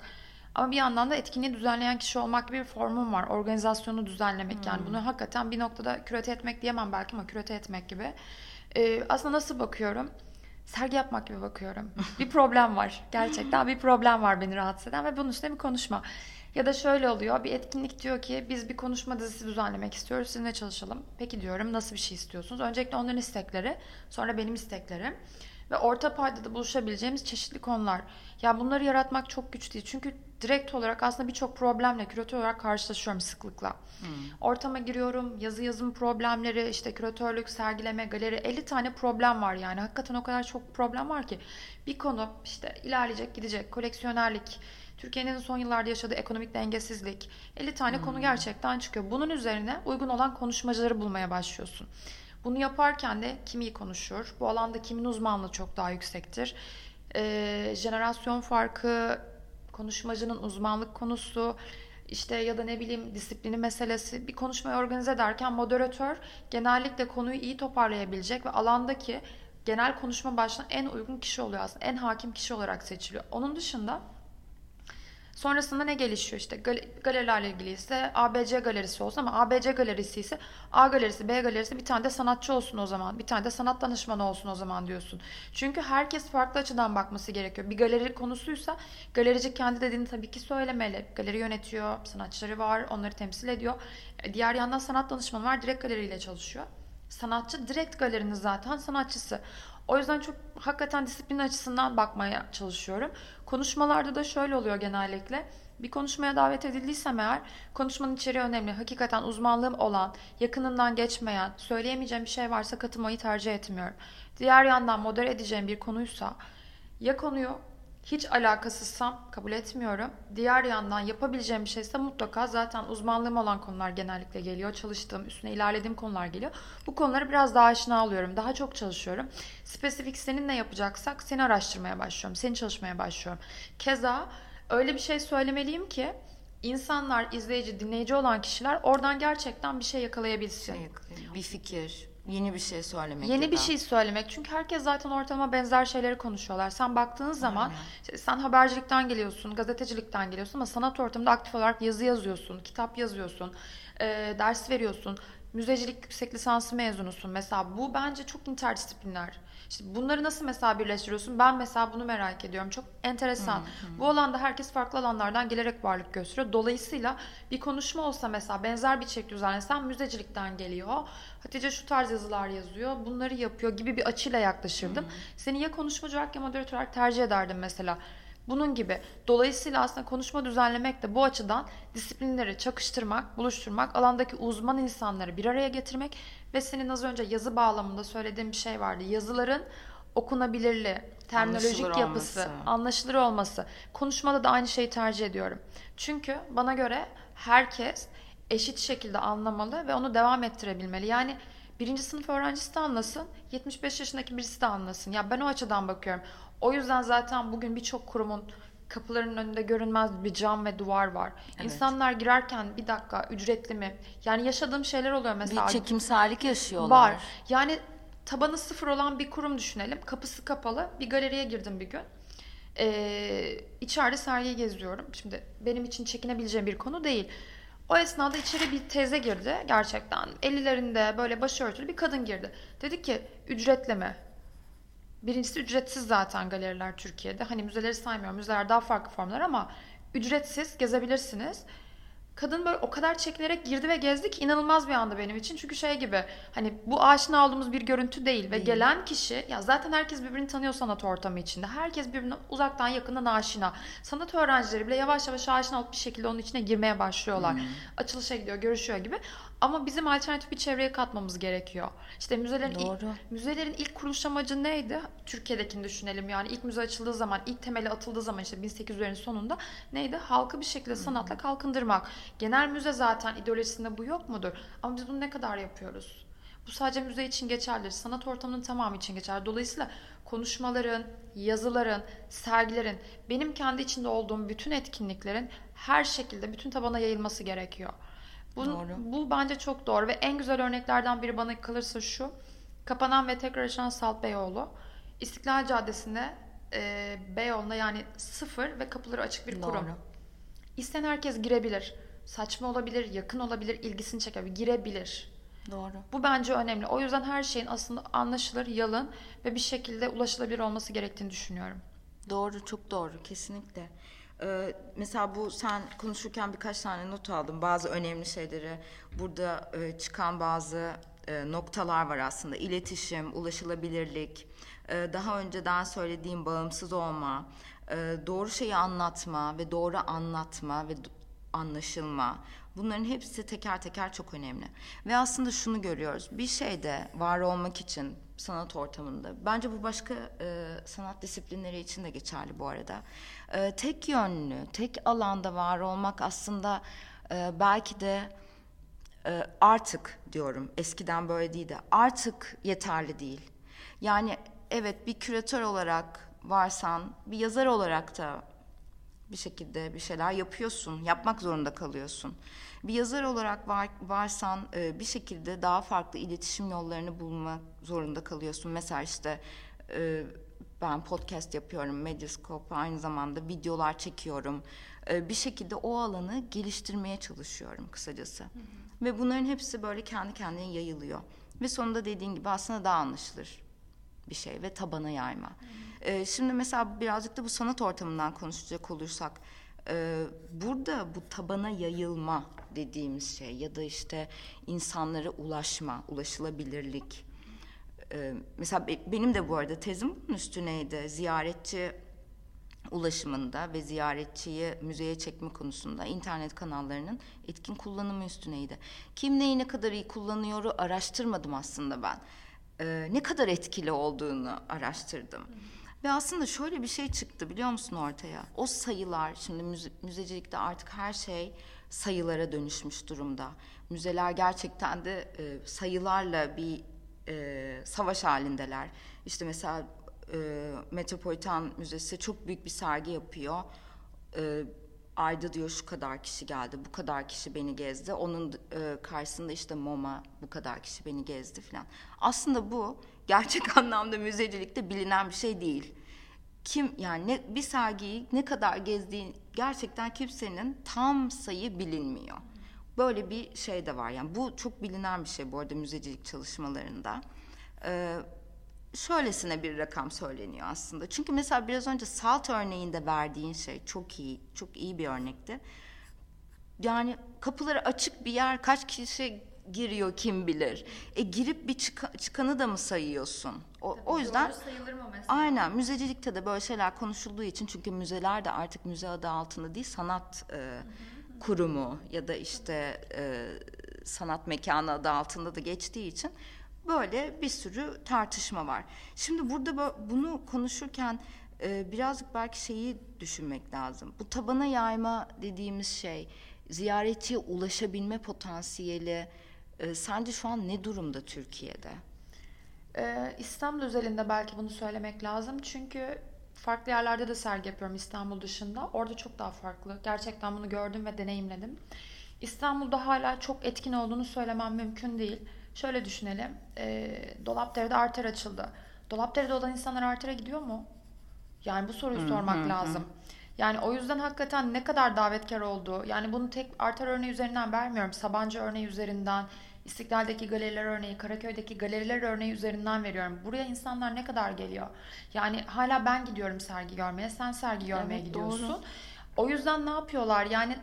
Ama bir yandan da etkinliği düzenleyen kişi olmak gibi bir formum var. Organizasyonu düzenlemek yani bunu hakikaten bir noktada kürete etmek diyemem belki ama kürete etmek gibi. Ee, aslında nasıl bakıyorum? Sergi yapmak gibi bakıyorum. <laughs> Bir problem var. Gerçekten bir problem var beni rahatsız eden ve bunun üstüne bir konuşma. Ya da şöyle oluyor. Bir etkinlik diyor ki biz bir konuşma dizisi düzenlemek istiyoruz. Sizinle çalışalım. Peki diyorum nasıl bir şey istiyorsunuz? Öncelikle onların istekleri, sonra benim isteklerim. Ve orta paydada buluşabileceğimiz çeşitli konular. Ya bunları yaratmak çok güç değil. Çünkü direkt olarak aslında birçok problemle küratör olarak karşılaşıyorum sıklıkla. Ortama giriyorum, yazı yazım problemleri, işte küratörlük, sergileme, galeri 50 tane problem var yani. Hakikaten o kadar çok problem var ki. Bir konu işte ilerleyecek, gidecek, koleksiyonerlik, Türkiye'nin son yıllarda yaşadığı ekonomik dengesizlik, 50 tane konu gerçekten çıkıyor. Bunun üzerine uygun olan konuşmacıları bulmaya başlıyorsun. Bunu yaparken de kim iyi konuşur? Bu alanda kimin uzmanlığı çok daha yüksektir? Ee, jenerasyon farkı, konuşmacının uzmanlık konusu, işte ya da ne bileyim disiplini meselesi. Bir konuşmayı organize ederken moderatör genellikle konuyu iyi toparlayabilecek ve alandaki genel konuşma başına en uygun kişi oluyor aslında. En hakim kişi olarak seçiliyor. Onun dışında Sonrasında ne gelişiyor işte gal- galerilerle ilgili ise ABC galerisi olsun ama ABC galerisi ise A galerisi B galerisi bir tane de sanatçı olsun o zaman bir tane de sanat danışmanı olsun o zaman diyorsun. Çünkü herkes farklı açıdan bakması gerekiyor. Bir galeri konusuysa galerici kendi dediğini tabii ki söylemeli. Galeri yönetiyor, sanatçıları var, onları temsil ediyor. E, Diğer yandan sanat danışmanı var, direkt galeriyle çalışıyor. Sanatçı direkt galerinin zaten sanatçısı. O yüzden çok hakikaten disiplin açısından bakmaya çalışıyorum. Konuşmalarda da şöyle oluyor genellikle. Bir konuşmaya davet edildiysem eğer konuşmanın içeriği önemli. Hakikaten uzmanlığım olan, yakınından geçmeyen, söyleyemeyeceğim bir şey varsa katılmayı tercih etmiyorum. Diğer yandan modere edeceğim bir konuysa ya konuyu hiç alakasızsam kabul etmiyorum. Diğer yandan yapabileceğim bir şeyse mutlaka zaten uzmanlığım olan konular genellikle geliyor. Çalıştığım, üstüne ilerlediğim konular geliyor. Bu konuları biraz daha aşina alıyorum. Daha çok çalışıyorum. Spesifik seninle yapacaksak seni araştırmaya başlıyorum. Seni çalışmaya başlıyorum. Keza öyle bir şey söylemeliyim ki insanlar, izleyici, dinleyici olan kişiler oradan gerçekten bir şey yakalayabilsin. Bir fikir, yeni bir şey söylemek. Yeni ya bir da- şey söylemek. Çünkü herkes zaten ortalama benzer şeyleri konuşuyorlar. Sen baktığın zaman işte sen habercilikten geliyorsun, gazetecilikten geliyorsun ama sanat ortamında aktif olarak yazı yazıyorsun, kitap yazıyorsun, e, ders veriyorsun. Müzecilik yüksek lisansı mezunusun. Mesela bu bence çok interdisipliner. İşte bunları nasıl mesela birleştiriyorsun? Ben mesela bunu merak ediyorum. Çok enteresan. Bu alanda herkes farklı alanlardan gelerek varlık gösteriyor. Dolayısıyla bir konuşma olsa mesela benzer bir içerik düzenlesen müzecilikten geliyor. Hatice şu tarz yazılar yazıyor. Bunları yapıyor gibi bir açıyla yaklaşırdım. Seni ya konuşmacı olarak ya moderatör olarak tercih ederdim mesela. Bunun gibi. Dolayısıyla aslında konuşma düzenlemek de bu açıdan disiplinleri çakıştırmak, buluşturmak, alandaki uzman insanları bir araya getirmek ve senin az önce yazı bağlamında söylediğin bir şey vardı. Yazıların okunabilirliği, terminolojik Anlaşılır yapısı, olması. anlaşılır olması. Konuşmada da aynı şeyi tercih ediyorum. Çünkü bana göre herkes eşit şekilde anlamalı ve onu devam ettirebilmeli. Yani birinci sınıf öğrencisi de anlasın, 75 yaşındaki birisi de anlasın. Ya ben o açıdan bakıyorum. O yüzden zaten bugün birçok kurumun kapılarının önünde görünmez bir cam ve duvar var. İnsanlar girerken bir dakika ücretli mi? Yani yaşadığım şeyler oluyor mesela. Bir çekimserlik yaşıyorlar. Var. Yani tabanı sıfır olan bir kurum düşünelim. Kapısı kapalı. Bir galeriye girdim bir gün. Ee, içeride sergiyi geziyorum. Şimdi benim için çekinebileceğim bir konu değil. O esnada içeri bir teyze girdi gerçekten. 50'lerinde böyle başörtülü bir kadın girdi. Dedi ki ücretle mi? Birincisi ücretsiz zaten galeriler Türkiye'de. Hani müzeleri saymıyorum. Müzeler daha farklı formlar ama ücretsiz gezebilirsiniz. Kadın böyle o kadar çekinerek girdi ve gezdi ki inanılmaz bir anda benim için. Çünkü şey gibi hani bu aşina olduğumuz bir görüntü değil ve gelen kişi ya zaten herkes birbirini tanıyor sanat ortamı içinde. Herkes birbirine uzaktan yakından aşina. Sanat öğrencileri bile yavaş yavaş aşina olup bir şekilde onun içine girmeye başlıyorlar. Açılışa gidiyor, görüşüyor gibi. Ama bizim alternatif bir çevreye katmamız gerekiyor. İşte müzelerin ilk, Doğru. müzelerin ilk kuruluş amacı neydi? Türkiye'dekini düşünelim yani ilk müze açıldığı zaman, ilk temeli atıldığı zaman işte 1800'lerin sonunda neydi? Halkı bir şekilde sanatla kalkındırmak. Genel müze zaten ideolojisinde bu yok mudur? Ama biz bunu ne kadar yapıyoruz? Bu sadece müze için geçerli. Sanat ortamının tamamı için geçerli. Dolayısıyla konuşmaların, yazıların, sergilerin, benim kendi içinde olduğum bütün etkinliklerin her şekilde bütün tabana yayılması gerekiyor. Bu, Doğru. bu bence çok doğru ve en güzel örneklerden biri bana kalırsa şu. Kapanan ve tekrar açılan Salt Beyoğlu. İstiklal Caddesi'nde e, Beyoğlu'nda yani sıfır ve kapıları açık bir kurum. Doğru. İsteyen herkes girebilir. Saçma olabilir, yakın olabilir, ilgisini çekebilir, girebilir. Doğru. Bu bence önemli. O yüzden her şeyin aslında anlaşılır, yalın ve bir şekilde ulaşılabilir olması gerektiğini düşünüyorum. Doğru, çok doğru. Kesinlikle. Ee, mesela bu sen konuşurken birkaç tane not aldım. Bazı önemli şeyleri burada e, çıkan bazı e, noktalar var aslında. İletişim, ulaşılabilirlik, e, daha önceden söylediğim bağımsız olma, e, doğru şeyi anlatma ve doğru anlatma ve anlaşılma. Bunların hepsi teker teker çok önemli. Ve aslında şunu görüyoruz. Bir şeyde var olmak için sanat ortamında. Bence bu başka e, sanat disiplinleri için de geçerli bu arada. E, tek yönlü, tek alanda var olmak aslında e, belki de e, artık diyorum eskiden böyle değildi. Artık yeterli değil. Yani evet bir küratör olarak varsan, bir yazar olarak da bir şekilde bir şeyler yapıyorsun, yapmak zorunda kalıyorsun. Bir yazar olarak var, varsan e, bir şekilde daha farklı iletişim yollarını bulmak zorunda kalıyorsun. Mesela işte e, ben podcast yapıyorum, Medyascope aynı zamanda videolar çekiyorum. E, bir şekilde o alanı geliştirmeye çalışıyorum kısacası. Ve bunların hepsi böyle kendi kendine yayılıyor. Ve sonunda dediğin gibi aslında daha anlaşılır bir şey ve tabana yayma. Ee, şimdi mesela birazcık da bu sanat ortamından konuşacak olursak Ee, burada bu tabana yayılma dediğimiz şey ya da işte insanlara ulaşma, ulaşılabilirlik. Ee, mesela be- benim de bu arada tezim bunun üstüneydi. Ziyaretçi ulaşımında ve ziyaretçiyi müzeye çekme konusunda internet kanallarının etkin kullanımı üstüneydi. Kim neyi ne kadar iyi kullanıyoru araştırmadım aslında ben. Ee, ne kadar etkili olduğunu araştırdım. Ve aslında şöyle bir şey çıktı biliyor musun ortaya? O sayılar, şimdi müze, müzecilikte artık her şey sayılara dönüşmüş durumda. Müzeler gerçekten de e, sayılarla bir e, savaş halindeler. İşte mesela e, Metropolitan Müzesi çok büyük bir sergi yapıyor. E, ayda diyor şu kadar kişi geldi, bu kadar kişi beni gezdi. Onun e, karşısında işte MoMA bu kadar kişi beni gezdi falan. Aslında bu gerçek <laughs> anlamda müzecilikte bilinen bir şey değil. Kim yani ne, bir sergiyi ne kadar gezdiğin gerçekten kimsenin tam sayı bilinmiyor. Böyle bir şey de var yani bu çok bilinen bir şey bu arada müzecilik çalışmalarında. Ee, şöylesine bir rakam söyleniyor aslında. Çünkü mesela biraz önce salt örneğinde verdiğin şey çok iyi, çok iyi bir örnekti. Yani kapıları açık bir yer kaç kişi giriyor kim bilir. E girip bir çıka- çıkanı da mı sayıyorsun? O, o yüzden aynen müzecilikte de böyle şeyler konuşulduğu için çünkü müzeler de artık müze adı altında değil sanat e, kurumu ya da işte e, sanat mekanı adı altında da geçtiği için böyle bir sürü tartışma var. Şimdi burada bunu konuşurken e, birazcık belki şeyi düşünmek lazım. Bu tabana yayma dediğimiz şey ziyaretçiye ulaşabilme potansiyeli e, sence şu an ne durumda Türkiye'de? Ee, İstanbul özelinde belki bunu söylemek lazım. Çünkü farklı yerlerde de sergi yapıyorum İstanbul dışında. Orada çok daha farklı. Gerçekten bunu gördüm ve deneyimledim. İstanbul'da hala çok etkin olduğunu söylemem mümkün değil. Şöyle düşünelim. Ee, Dolapdere'de arter açıldı. Dolapdere'de olan insanlar artere gidiyor mu? Yani bu soruyu sormak lazım. Yani o yüzden hakikaten ne kadar davetkar oldu. Yani bunu tek arter örneği üzerinden vermiyorum. Sabancı örneği üzerinden, İstiklal'deki galeriler örneği, Karaköy'deki galeriler örneği üzerinden veriyorum. Buraya insanlar ne kadar geliyor? Yani hala ben gidiyorum sergi görmeye, sen sergi görmeye Evet, gidiyorsun. doğru. O yüzden ne yapıyorlar? Yani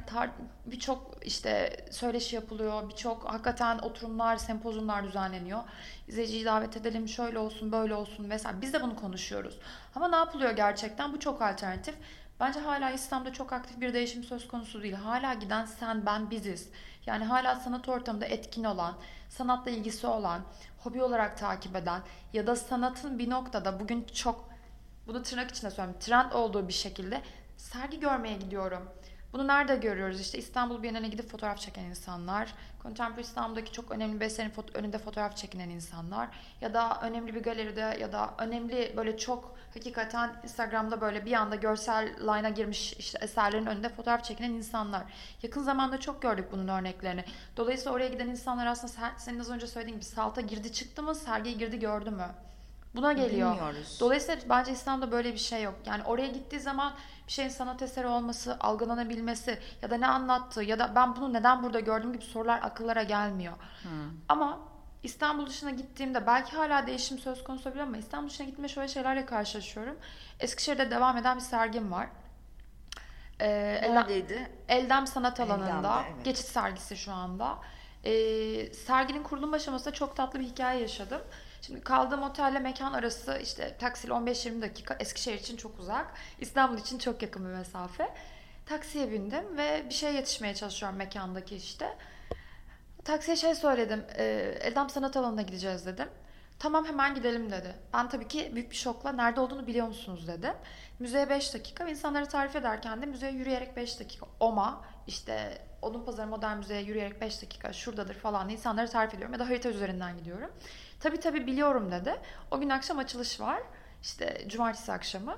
birçok işte söyleşi yapılıyor, birçok hakikaten oturumlar, sempozyumlar düzenleniyor. İzleyiciyi davet edelim, şöyle olsun, böyle olsun mesela. Biz de bunu konuşuyoruz. Ama ne yapılıyor gerçekten? Bu çok alternatif. Bence hala İslam'da çok aktif bir değişim söz konusu değil. Hala giden sen, ben, biziz. Yani hala sanat ortamında etkin olan, sanatla ilgisi olan, hobi olarak takip eden ya da sanatın bir noktada bugün çok bunu tırnak içinde söylüyorum. Trend olduğu bir şekilde sergi görmeye gidiyorum. Bunu nerede görüyoruz? İşte İstanbul Bienali'ne gidip fotoğraf çeken insanlar, Contemporary İstanbul'daki çok önemli bir eserin foto- önünde fotoğraf çekinen insanlar ya da önemli bir galeride ya da önemli böyle çok hakikaten Instagram'da böyle bir anda görsel line'a girmiş işte eserlerin önünde fotoğraf çekinen insanlar. Yakın zamanda çok gördük bunun örneklerini. Dolayısıyla oraya giden insanlar aslında sen, senin az önce söylediğin gibi salta girdi çıktı mı, sergiye girdi gördü mü? Buna geliyor. Bilmiyoruz. Dolayısıyla bence İslam'da böyle bir şey yok. Yani oraya gittiği zaman bir şeyin sanat eseri olması, algılanabilmesi ya da ne anlattığı ya da ben bunu neden burada gördüm gibi sorular akıllara gelmiyor. Ama İstanbul dışına gittiğimde belki hala değişim söz konusu olabilir ama İstanbul dışına gittiğimde şöyle şeylerle karşılaşıyorum. Eskişehir'de devam eden bir sergim var. Ee, Neredeydi? Eldem Sanat Eldem'de, Alanı'nda evet. geçit sergisi şu anda. Ee, serginin kurulum aşamasında çok tatlı bir hikaye yaşadım. Şimdi kaldığım otelle mekan arası işte taksiyle 15-20 dakika. Eskişehir için çok uzak. İstanbul için çok yakın bir mesafe. Taksiye bindim ve bir şey yetişmeye çalışıyorum mekandaki işte. Taksiye şey söyledim. E, Eldam Sanat Alanı'na gideceğiz dedim. Tamam hemen gidelim dedi. Ben tabii ki büyük bir şokla nerede olduğunu biliyor musunuz dedim. Müzeye 5 dakika ve tarif ederken de müzeye yürüyerek 5 dakika. OMA işte Odunpazarı Modern Müze'ye yürüyerek 5 dakika şuradadır falan diye insanları tarif ediyorum. Ya da harita üzerinden gidiyorum. Tabii tabii biliyorum dedi. O gün akşam açılış var. İşte cumartesi akşamı.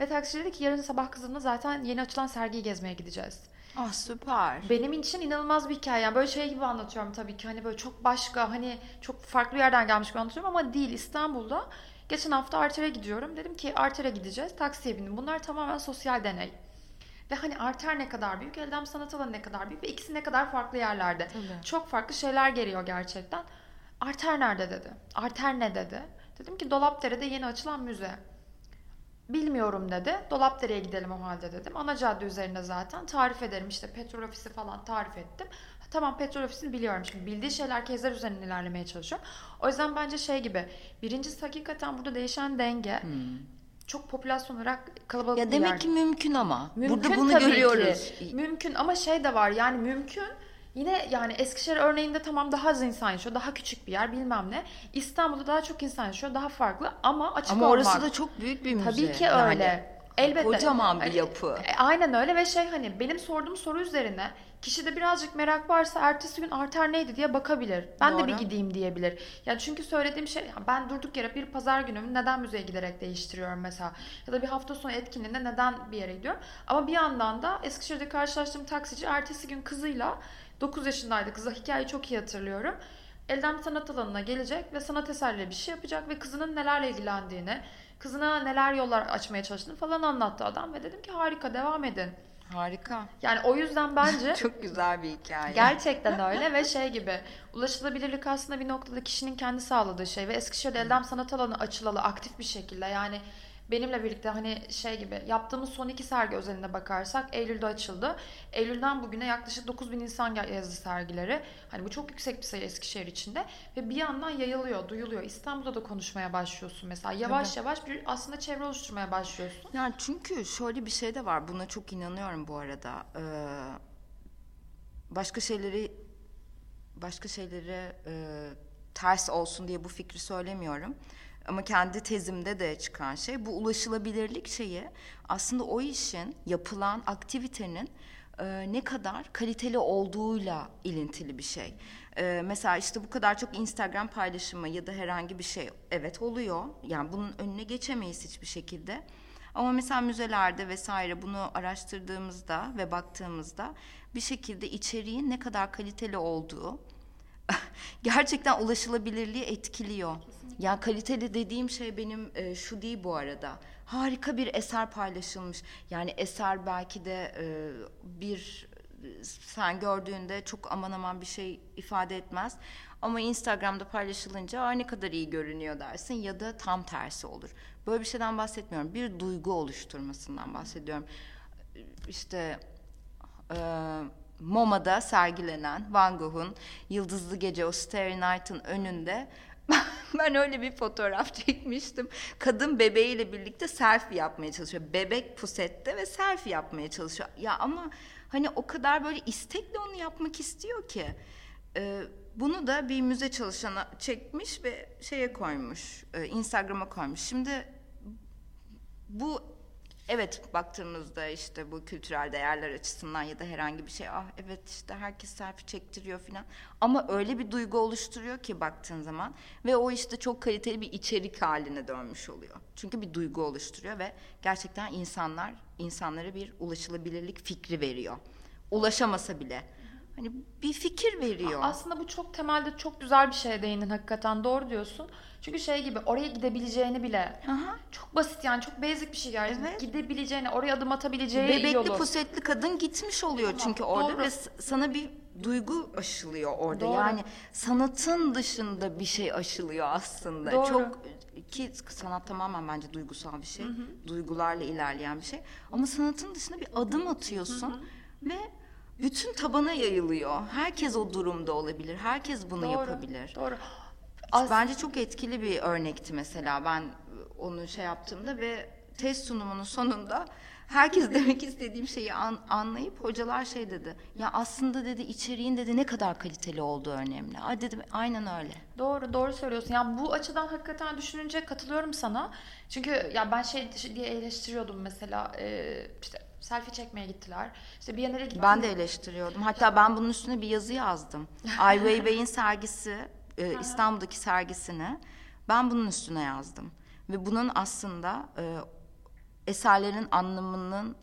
Ve taksici dedi ki yarın sabah kızımla zaten yeni açılan sergiyi gezmeye gideceğiz. Ah süper. Benim için inanılmaz bir hikaye. Yani böyle şey gibi anlatıyorum tabii ki. Hani böyle çok başka, hani çok farklı yerden gelmiş gibi anlatıyorum ama değil. İstanbul'da geçen hafta Arter'e gidiyorum. Dedim ki Arter'e gideceğiz. Taksiye bindim. Bunlar tamamen sosyal deney. Ve hani Arter ne kadar büyük, Eldam Sanat Alanı ne kadar büyük ve ikisi ne kadar farklı yerlerde. Tabii. Çok farklı şeyler geliyor gerçekten. Arter nerede dedi. Arter ne dedi. Dedim ki Dolapdere'de yeni açılan müze. Bilmiyorum dedi. Dolapdere'ye gidelim o halde dedim. Ana cadde üzerinde zaten. Tarif ederim işte petrol ofisi falan tarif ettim. Tamam petrol ofisini biliyorum. Şimdi bildiği şeyler kezler üzerinden ilerlemeye çalışıyorum. O yüzden bence şey gibi. Birincisi hakikaten burada değişen denge. Çok popülasyon olarak kalabalık Hmm. Ya demek yer. ki mümkün ama. Mümkün Burada bunu görüyoruz. ki. Mümkün ama şey de var yani mümkün. Yine yani Eskişehir örneğinde tamam daha az insan yaşıyor. Daha küçük bir yer bilmem ne. İstanbul'da daha çok insan yaşıyor. Daha farklı ama açık Ama olmak. orası da çok büyük bir müze. Tabii ki Yani öyle. Elbette. Kocaman bir E, yapı. e, Aynen öyle ve şey hani benim sorduğum soru üzerine kişide birazcık merak varsa ertesi gün arter neydi diye bakabilir. Ben de bir Doğru. gideyim diyebilir. Ya çünkü söylediğim şey ben durduk yere bir pazar günümü neden müzeye giderek değiştiriyorum mesela. Ya da bir hafta sonu etkinliğinde neden bir yere gidiyorum. Ama bir yandan da Eskişehir'de karşılaştığım taksici ertesi gün kızıyla 9 yaşındaydı kızı hikayeyi çok iyi hatırlıyorum. Elden sanat alanına gelecek ve sanat eserleri bir şey yapacak ve kızının nelerle ilgilendiğini, kızına neler yollar açmaya çalıştığını falan anlattı adam ve dedim ki harika devam edin. Harika. Yani o yüzden bence <laughs> Çok güzel bir hikaye. gerçekten <laughs> öyle ve şey gibi ulaşılabilirlik aslında bir noktada kişinin kendi sağladığı şey ve Eskişehir'de Eldem Sanat Alanı açılalı aktif bir şekilde yani benimle birlikte hani şey gibi yaptığımız son iki sergi özelinde bakarsak Eylül'de açıldı. Eylül'den bugüne yaklaşık 9000 insan gel- yazdı sergileri. Hani bu çok yüksek bir sayı Eskişehir içinde ve bir yandan yayılıyor, duyuluyor. İstanbul'da da konuşmaya başlıyorsun mesela. Yavaş yavaş bir aslında çevre oluşturmaya başlıyorsun. Yani çünkü şöyle bir şey de var. Buna çok inanıyorum bu arada. Ee, başka şeyleri başka şeylere e, ters olsun diye bu fikri söylemiyorum. Ama kendi tezimde de çıkan şey bu ulaşılabilirlik şeyi aslında o işin yapılan aktivitenin e, ne kadar kaliteli olduğuyla ilintili bir şey. E, mesela işte bu kadar çok Instagram paylaşımı ya da herhangi bir şey evet oluyor. Yani bunun önüne geçemeyiz hiçbir şekilde. Ama mesela müzelerde vesaire bunu araştırdığımızda ve baktığımızda bir şekilde içeriğin ne kadar kaliteli olduğu <laughs> gerçekten ulaşılabilirliği etkiliyor. Ya kaliteli dediğim şey benim e, şu değil bu arada. Harika bir eser paylaşılmış. Yani eser belki de e, bir sen gördüğünde çok aman aman bir şey ifade etmez. Ama Instagram'da paylaşılınca Aa, ne kadar iyi görünüyor dersin ya da tam tersi olur. Böyle bir şeyden bahsetmiyorum. Bir duygu oluşturmasından bahsediyorum. İşte e, MoMA'da sergilenen Van Gogh'un Yıldızlı Gece o Starry Night'ın önünde <laughs> ben öyle bir fotoğraf çekmiştim. Kadın bebeğiyle birlikte selfie yapmaya çalışıyor. Bebek pusette ve selfie yapmaya çalışıyor. Ya ama hani o kadar böyle istekle onu yapmak istiyor ki. Ee, bunu da bir müze çalışana çekmiş ve şeye koymuş. e, Instagram'a koymuş. Şimdi bu evet baktığımızda işte bu kültürel değerler açısından ya da herhangi bir şey ah evet işte herkes selfie çektiriyor falan ama öyle bir duygu oluşturuyor ki baktığın zaman ve o işte çok kaliteli bir içerik haline dönmüş oluyor. Çünkü bir duygu oluşturuyor ve gerçekten insanlar insanlara bir ulaşılabilirlik fikri veriyor. Ulaşamasa bile hani bir fikir veriyor. Aslında bu çok temelde çok güzel bir şeye değindin hakikaten doğru diyorsun. Çünkü şey gibi oraya gidebileceğini bile Aha. çok basit yani çok basic bir şey gerçekten. Evet. Gidebileceğini, oraya adım atabileceği Bebekli yolu. pusetli kadın gitmiş oluyor Tamam, çünkü orada doğru. ve sana bir duygu aşılıyor orada. Doğru. Yani sanatın dışında bir şey aşılıyor aslında. Doğru. Çok ki sanat tamamen bence duygusal bir şey. Duygularla ilerleyen bir şey. Ama sanatın dışında bir adım atıyorsun ve bütün tabana yayılıyor. Herkes o durumda olabilir. Herkes bunu Doğru, yapabilir. Doğru. As- Bence çok etkili bir örnekti mesela ben onu şey yaptığımda ve test sunumunun sonunda herkes <laughs> demek istediğim şeyi an- anlayıp hocalar şey dedi. Ya aslında dedi içeriğin dedi ne kadar kaliteli olduğu önemli. Ay dedim aynen öyle. Doğru, doğru söylüyorsun. Yani bu açıdan hakikaten düşününce katılıyorum sana. Çünkü ya ben şey diye eleştiriyordum mesela e, işte selfie çekmeye gittiler. İşte bir yerlere gittiler. Ben de eleştiriyordum. Hatta ben bunun üstüne bir yazı yazdım. <laughs> Ai Weiwei'in sergisi, e, İstanbul'daki sergisini ben bunun üstüne yazdım. Ve bunun aslında e, eserlerin anlamının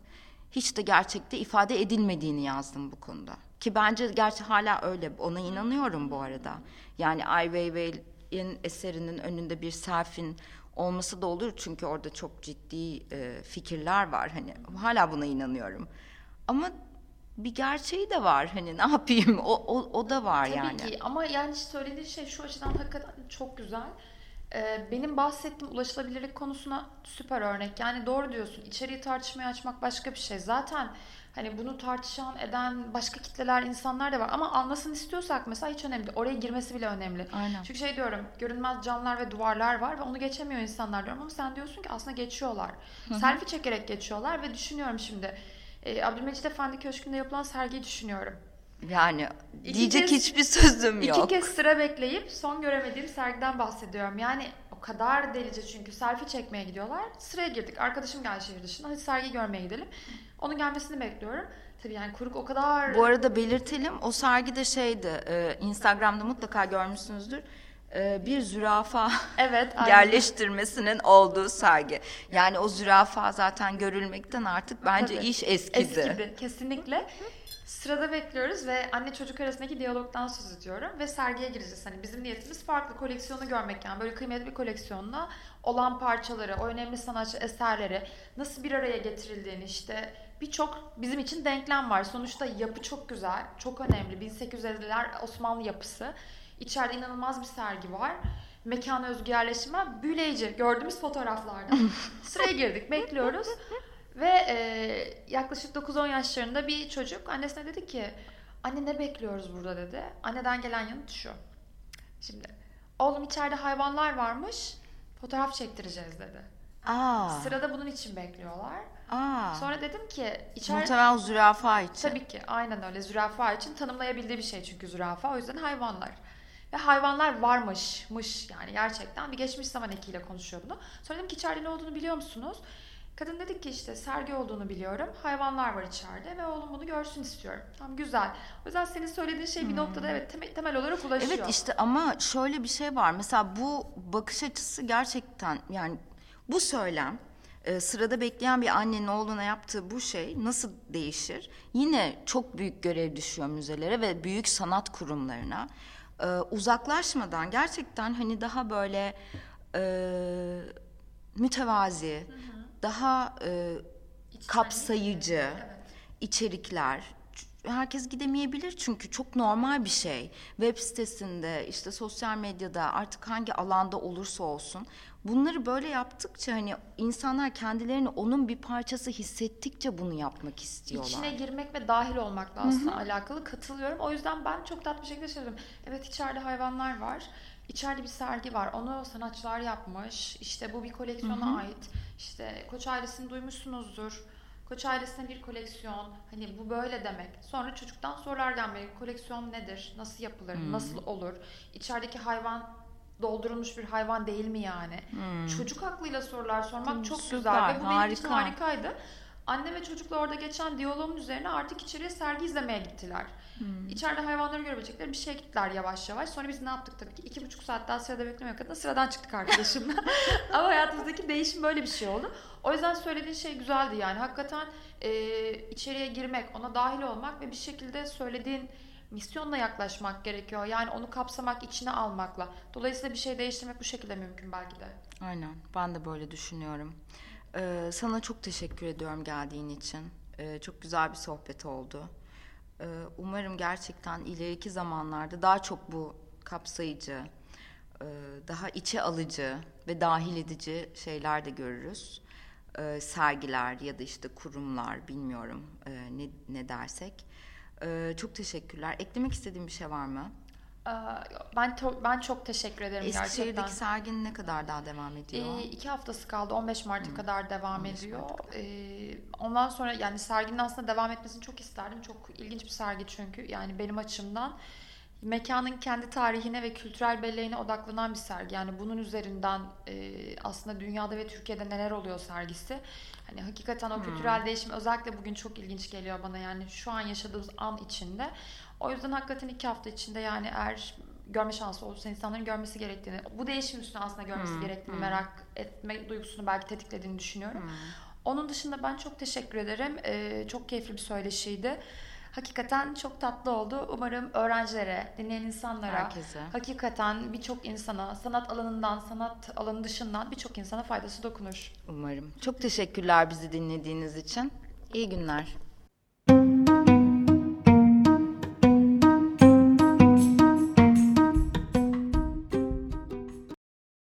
hiç de gerçekte ifade edilmediğini yazdım bu konuda. Ki bence gerçi hala öyle. Ona inanıyorum bu arada. Yani Ai Weiwei'in eserinin önünde bir selfie'nin olması da olur çünkü orada çok ciddi e, fikirler var. Hani hala buna inanıyorum. Ama bir gerçeği de var. Hani ne yapayım? O o, o da var Tabii yani. ki ama yani söylediğin şey şu açıdan hakikaten çok güzel. Ee, benim bahsettiğim ulaşılabilirlik konusuna süper örnek. Yani doğru diyorsun. İçeriği tartışmaya açmak başka bir şey. Zaten hani bunu tartışan, eden başka kitleler, insanlar da var. Ama anlasın istiyorsak mesela hiç önemli değil. Oraya girmesi bile önemli. Aynen. Çünkü şey diyorum, görünmez camlar ve duvarlar var ve onu geçemiyor insanlar diyorum. Ama sen diyorsun ki aslında geçiyorlar. Selfie çekerek geçiyorlar ve düşünüyorum şimdi. E, Abdülmecit Efendi Köşkü'nde yapılan sergiyi düşünüyorum. Yani İki diyecek kez- hiçbir sözüm İki yok. kez sıra bekleyip son göremediğim sergiden bahsediyorum. Yani o kadar delice çünkü selfie çekmeye gidiyorlar. Sıraya girdik. Arkadaşım geldi şehir dışından. Hadi sergi görmeye gidelim. Onun gelmesini bekliyorum. Tabii yani kuruk o kadar... Bu arada belirtelim o sergi de şeydi e, Instagram'da mutlaka görmüşsünüzdür. E, bir zürafa <laughs> Evet. aynen. yerleştirmesinin olduğu sergi. Yani o zürafa zaten görülmekten artık bence Tabii. iş eskidi. Eskidi. Kesinlikle. Sırada bekliyoruz ve anne çocuk arasındaki diyalogdan söz ediyorum ve sergiye gireceğiz. Hani bizim niyetimiz farklı koleksiyonu görmek yani böyle kıymetli bir koleksiyonla olan parçaları, o önemli sanatçı eserleri nasıl bir araya getirildiğini işte birçok bizim için denklem var. Sonuçta yapı çok güzel, çok önemli. 1850'ler Osmanlı yapısı. İçeride inanılmaz bir sergi var. Mekana özgü yerleşime büyüleyici gördüğümüz fotoğraflarda. <laughs> Sıraya girdik, bekliyoruz. Ve e, yaklaşık 9-10 yaşlarında bir çocuk annesine dedi ki anne ne bekliyoruz burada dedi. Anneden gelen yanıt şu. Şimdi oğlum içeride hayvanlar varmış fotoğraf çektireceğiz dedi. Aa, Sırada bunun için bekliyorlar. Aa. Sonra dedim ki içeride... Muhtemelen zürafa için. Tabii ki aynen öyle zürafa için tanımlayabildiği bir şey çünkü zürafa o yüzden hayvanlar. Ve hayvanlar varmışmış yani gerçekten bir geçmiş zaman ekiyle konuşuyor bunu. Sonra dedim ki içeride ne olduğunu biliyor musunuz? Kadın dedi ki işte sergi olduğunu biliyorum. Hayvanlar var içeride ve oğlum bunu görsün istiyorum. Tamam güzel. O yüzden senin söylediğin şey bir noktada evet temel, temel olarak ulaşıyor. Evet işte ama şöyle bir şey var. Mesela bu bakış açısı gerçekten yani bu söylem e, sırada bekleyen bir annenin oğluna yaptığı bu şey nasıl değişir? Yine çok büyük görev düşüyor müzelere ve büyük sanat kurumlarına. E, uzaklaşmadan gerçekten hani daha böyle e, mütevazi, daha e, kapsayıcı içerikler herkes gidemeyebilir çünkü çok normal bir şey. Web sitesinde, işte sosyal medyada artık hangi alanda olursa olsun bunları böyle yaptıkça hani insanlar kendilerini onun bir parçası hissettikçe bunu yapmak istiyorlar. İçine girmek ve dahil olmakla aslında alakalı katılıyorum. O yüzden ben çok tatlı bir şekilde şey diyorum. Evet içeride hayvanlar var. İçeride bir sergi var. Onu sanatçılar yapmış. İşte bu bir koleksiyona ait. İşte Koç ailesini duymuşsunuzdur. Koç ailesine bir koleksiyon. Hani bu böyle demek. Sonra çocuktan sorular gelmeli. Koleksiyon nedir? Nasıl yapılır? Nasıl olur? İçerideki hayvan doldurulmuş bir hayvan değil mi yani? Çocuk aklıyla sorular sormak çok Süper, güzel ve bu benim için harika. harikaydı. Anne ve çocukla orada geçen diyaloğun üzerine artık içeriye sergi izlemeye gittiler. İçeride hayvanları görebilecekleri bir şeye gittiler yavaş yavaş. Sonra biz ne yaptık tabii ki? iki buçuk saat daha sırada beklemek adına sıradan çıktık arkadaşımla. <laughs> Ama hayatımızdaki değişim böyle bir şey oldu. O yüzden söylediğin şey güzeldi yani. Hakikaten e, içeriye girmek, ona dahil olmak ve bir şekilde söylediğin misyonla yaklaşmak gerekiyor. Yani onu kapsamak, içine almakla. Dolayısıyla bir şey değiştirmek bu şekilde mümkün belki de. Aynen ben de böyle düşünüyorum. Ee, sana çok teşekkür ediyorum geldiğin için. Ee, çok güzel bir sohbet oldu. Ee, umarım gerçekten ileriki zamanlarda daha çok bu kapsayıcı, e, daha içe alıcı ve dahil edici şeyler de görürüz. Ee, sergiler ya da işte kurumlar bilmiyorum e, ne, ne dersek. Ee, çok teşekkürler. Eklemek istediğin bir şey var mı? Ben ben çok teşekkür ederim gerçekten. Eskişehir'deki sergin ne kadar daha devam ediyor? Ee, iki haftası kaldı. 15 Mart'a kadar devam ediyor. Ee, ondan sonra yani serginin aslında devam etmesini çok isterdim. Çok ilginç bir sergi çünkü. Yani benim açımdan mekanın kendi tarihine ve kültürel belleğine odaklanan bir sergi. Yani bunun üzerinden e, aslında dünyada ve Türkiye'de neler oluyor sergisi. Hani hakikaten o kültürel değişim özellikle bugün çok ilginç geliyor bana. Yani şu an yaşadığımız an içinde. O yüzden hakikaten iki hafta içinde yani eğer görme şansı olursa insanların görmesi gerektiğini, bu değişim üstüne aslında görmesi gerektiğini merak etme duygusunu belki tetiklediğini düşünüyorum. Onun dışında ben çok teşekkür ederim. Ee, çok keyifli bir söyleşiydi. Hakikaten çok tatlı oldu. Umarım öğrencilere, dinleyen insanlara, Herkese. hakikaten birçok insana, sanat alanından, sanat alanı dışından birçok insana faydası dokunur. Umarım. Çok teşekkürler bizi dinlediğiniz için. İyi günler.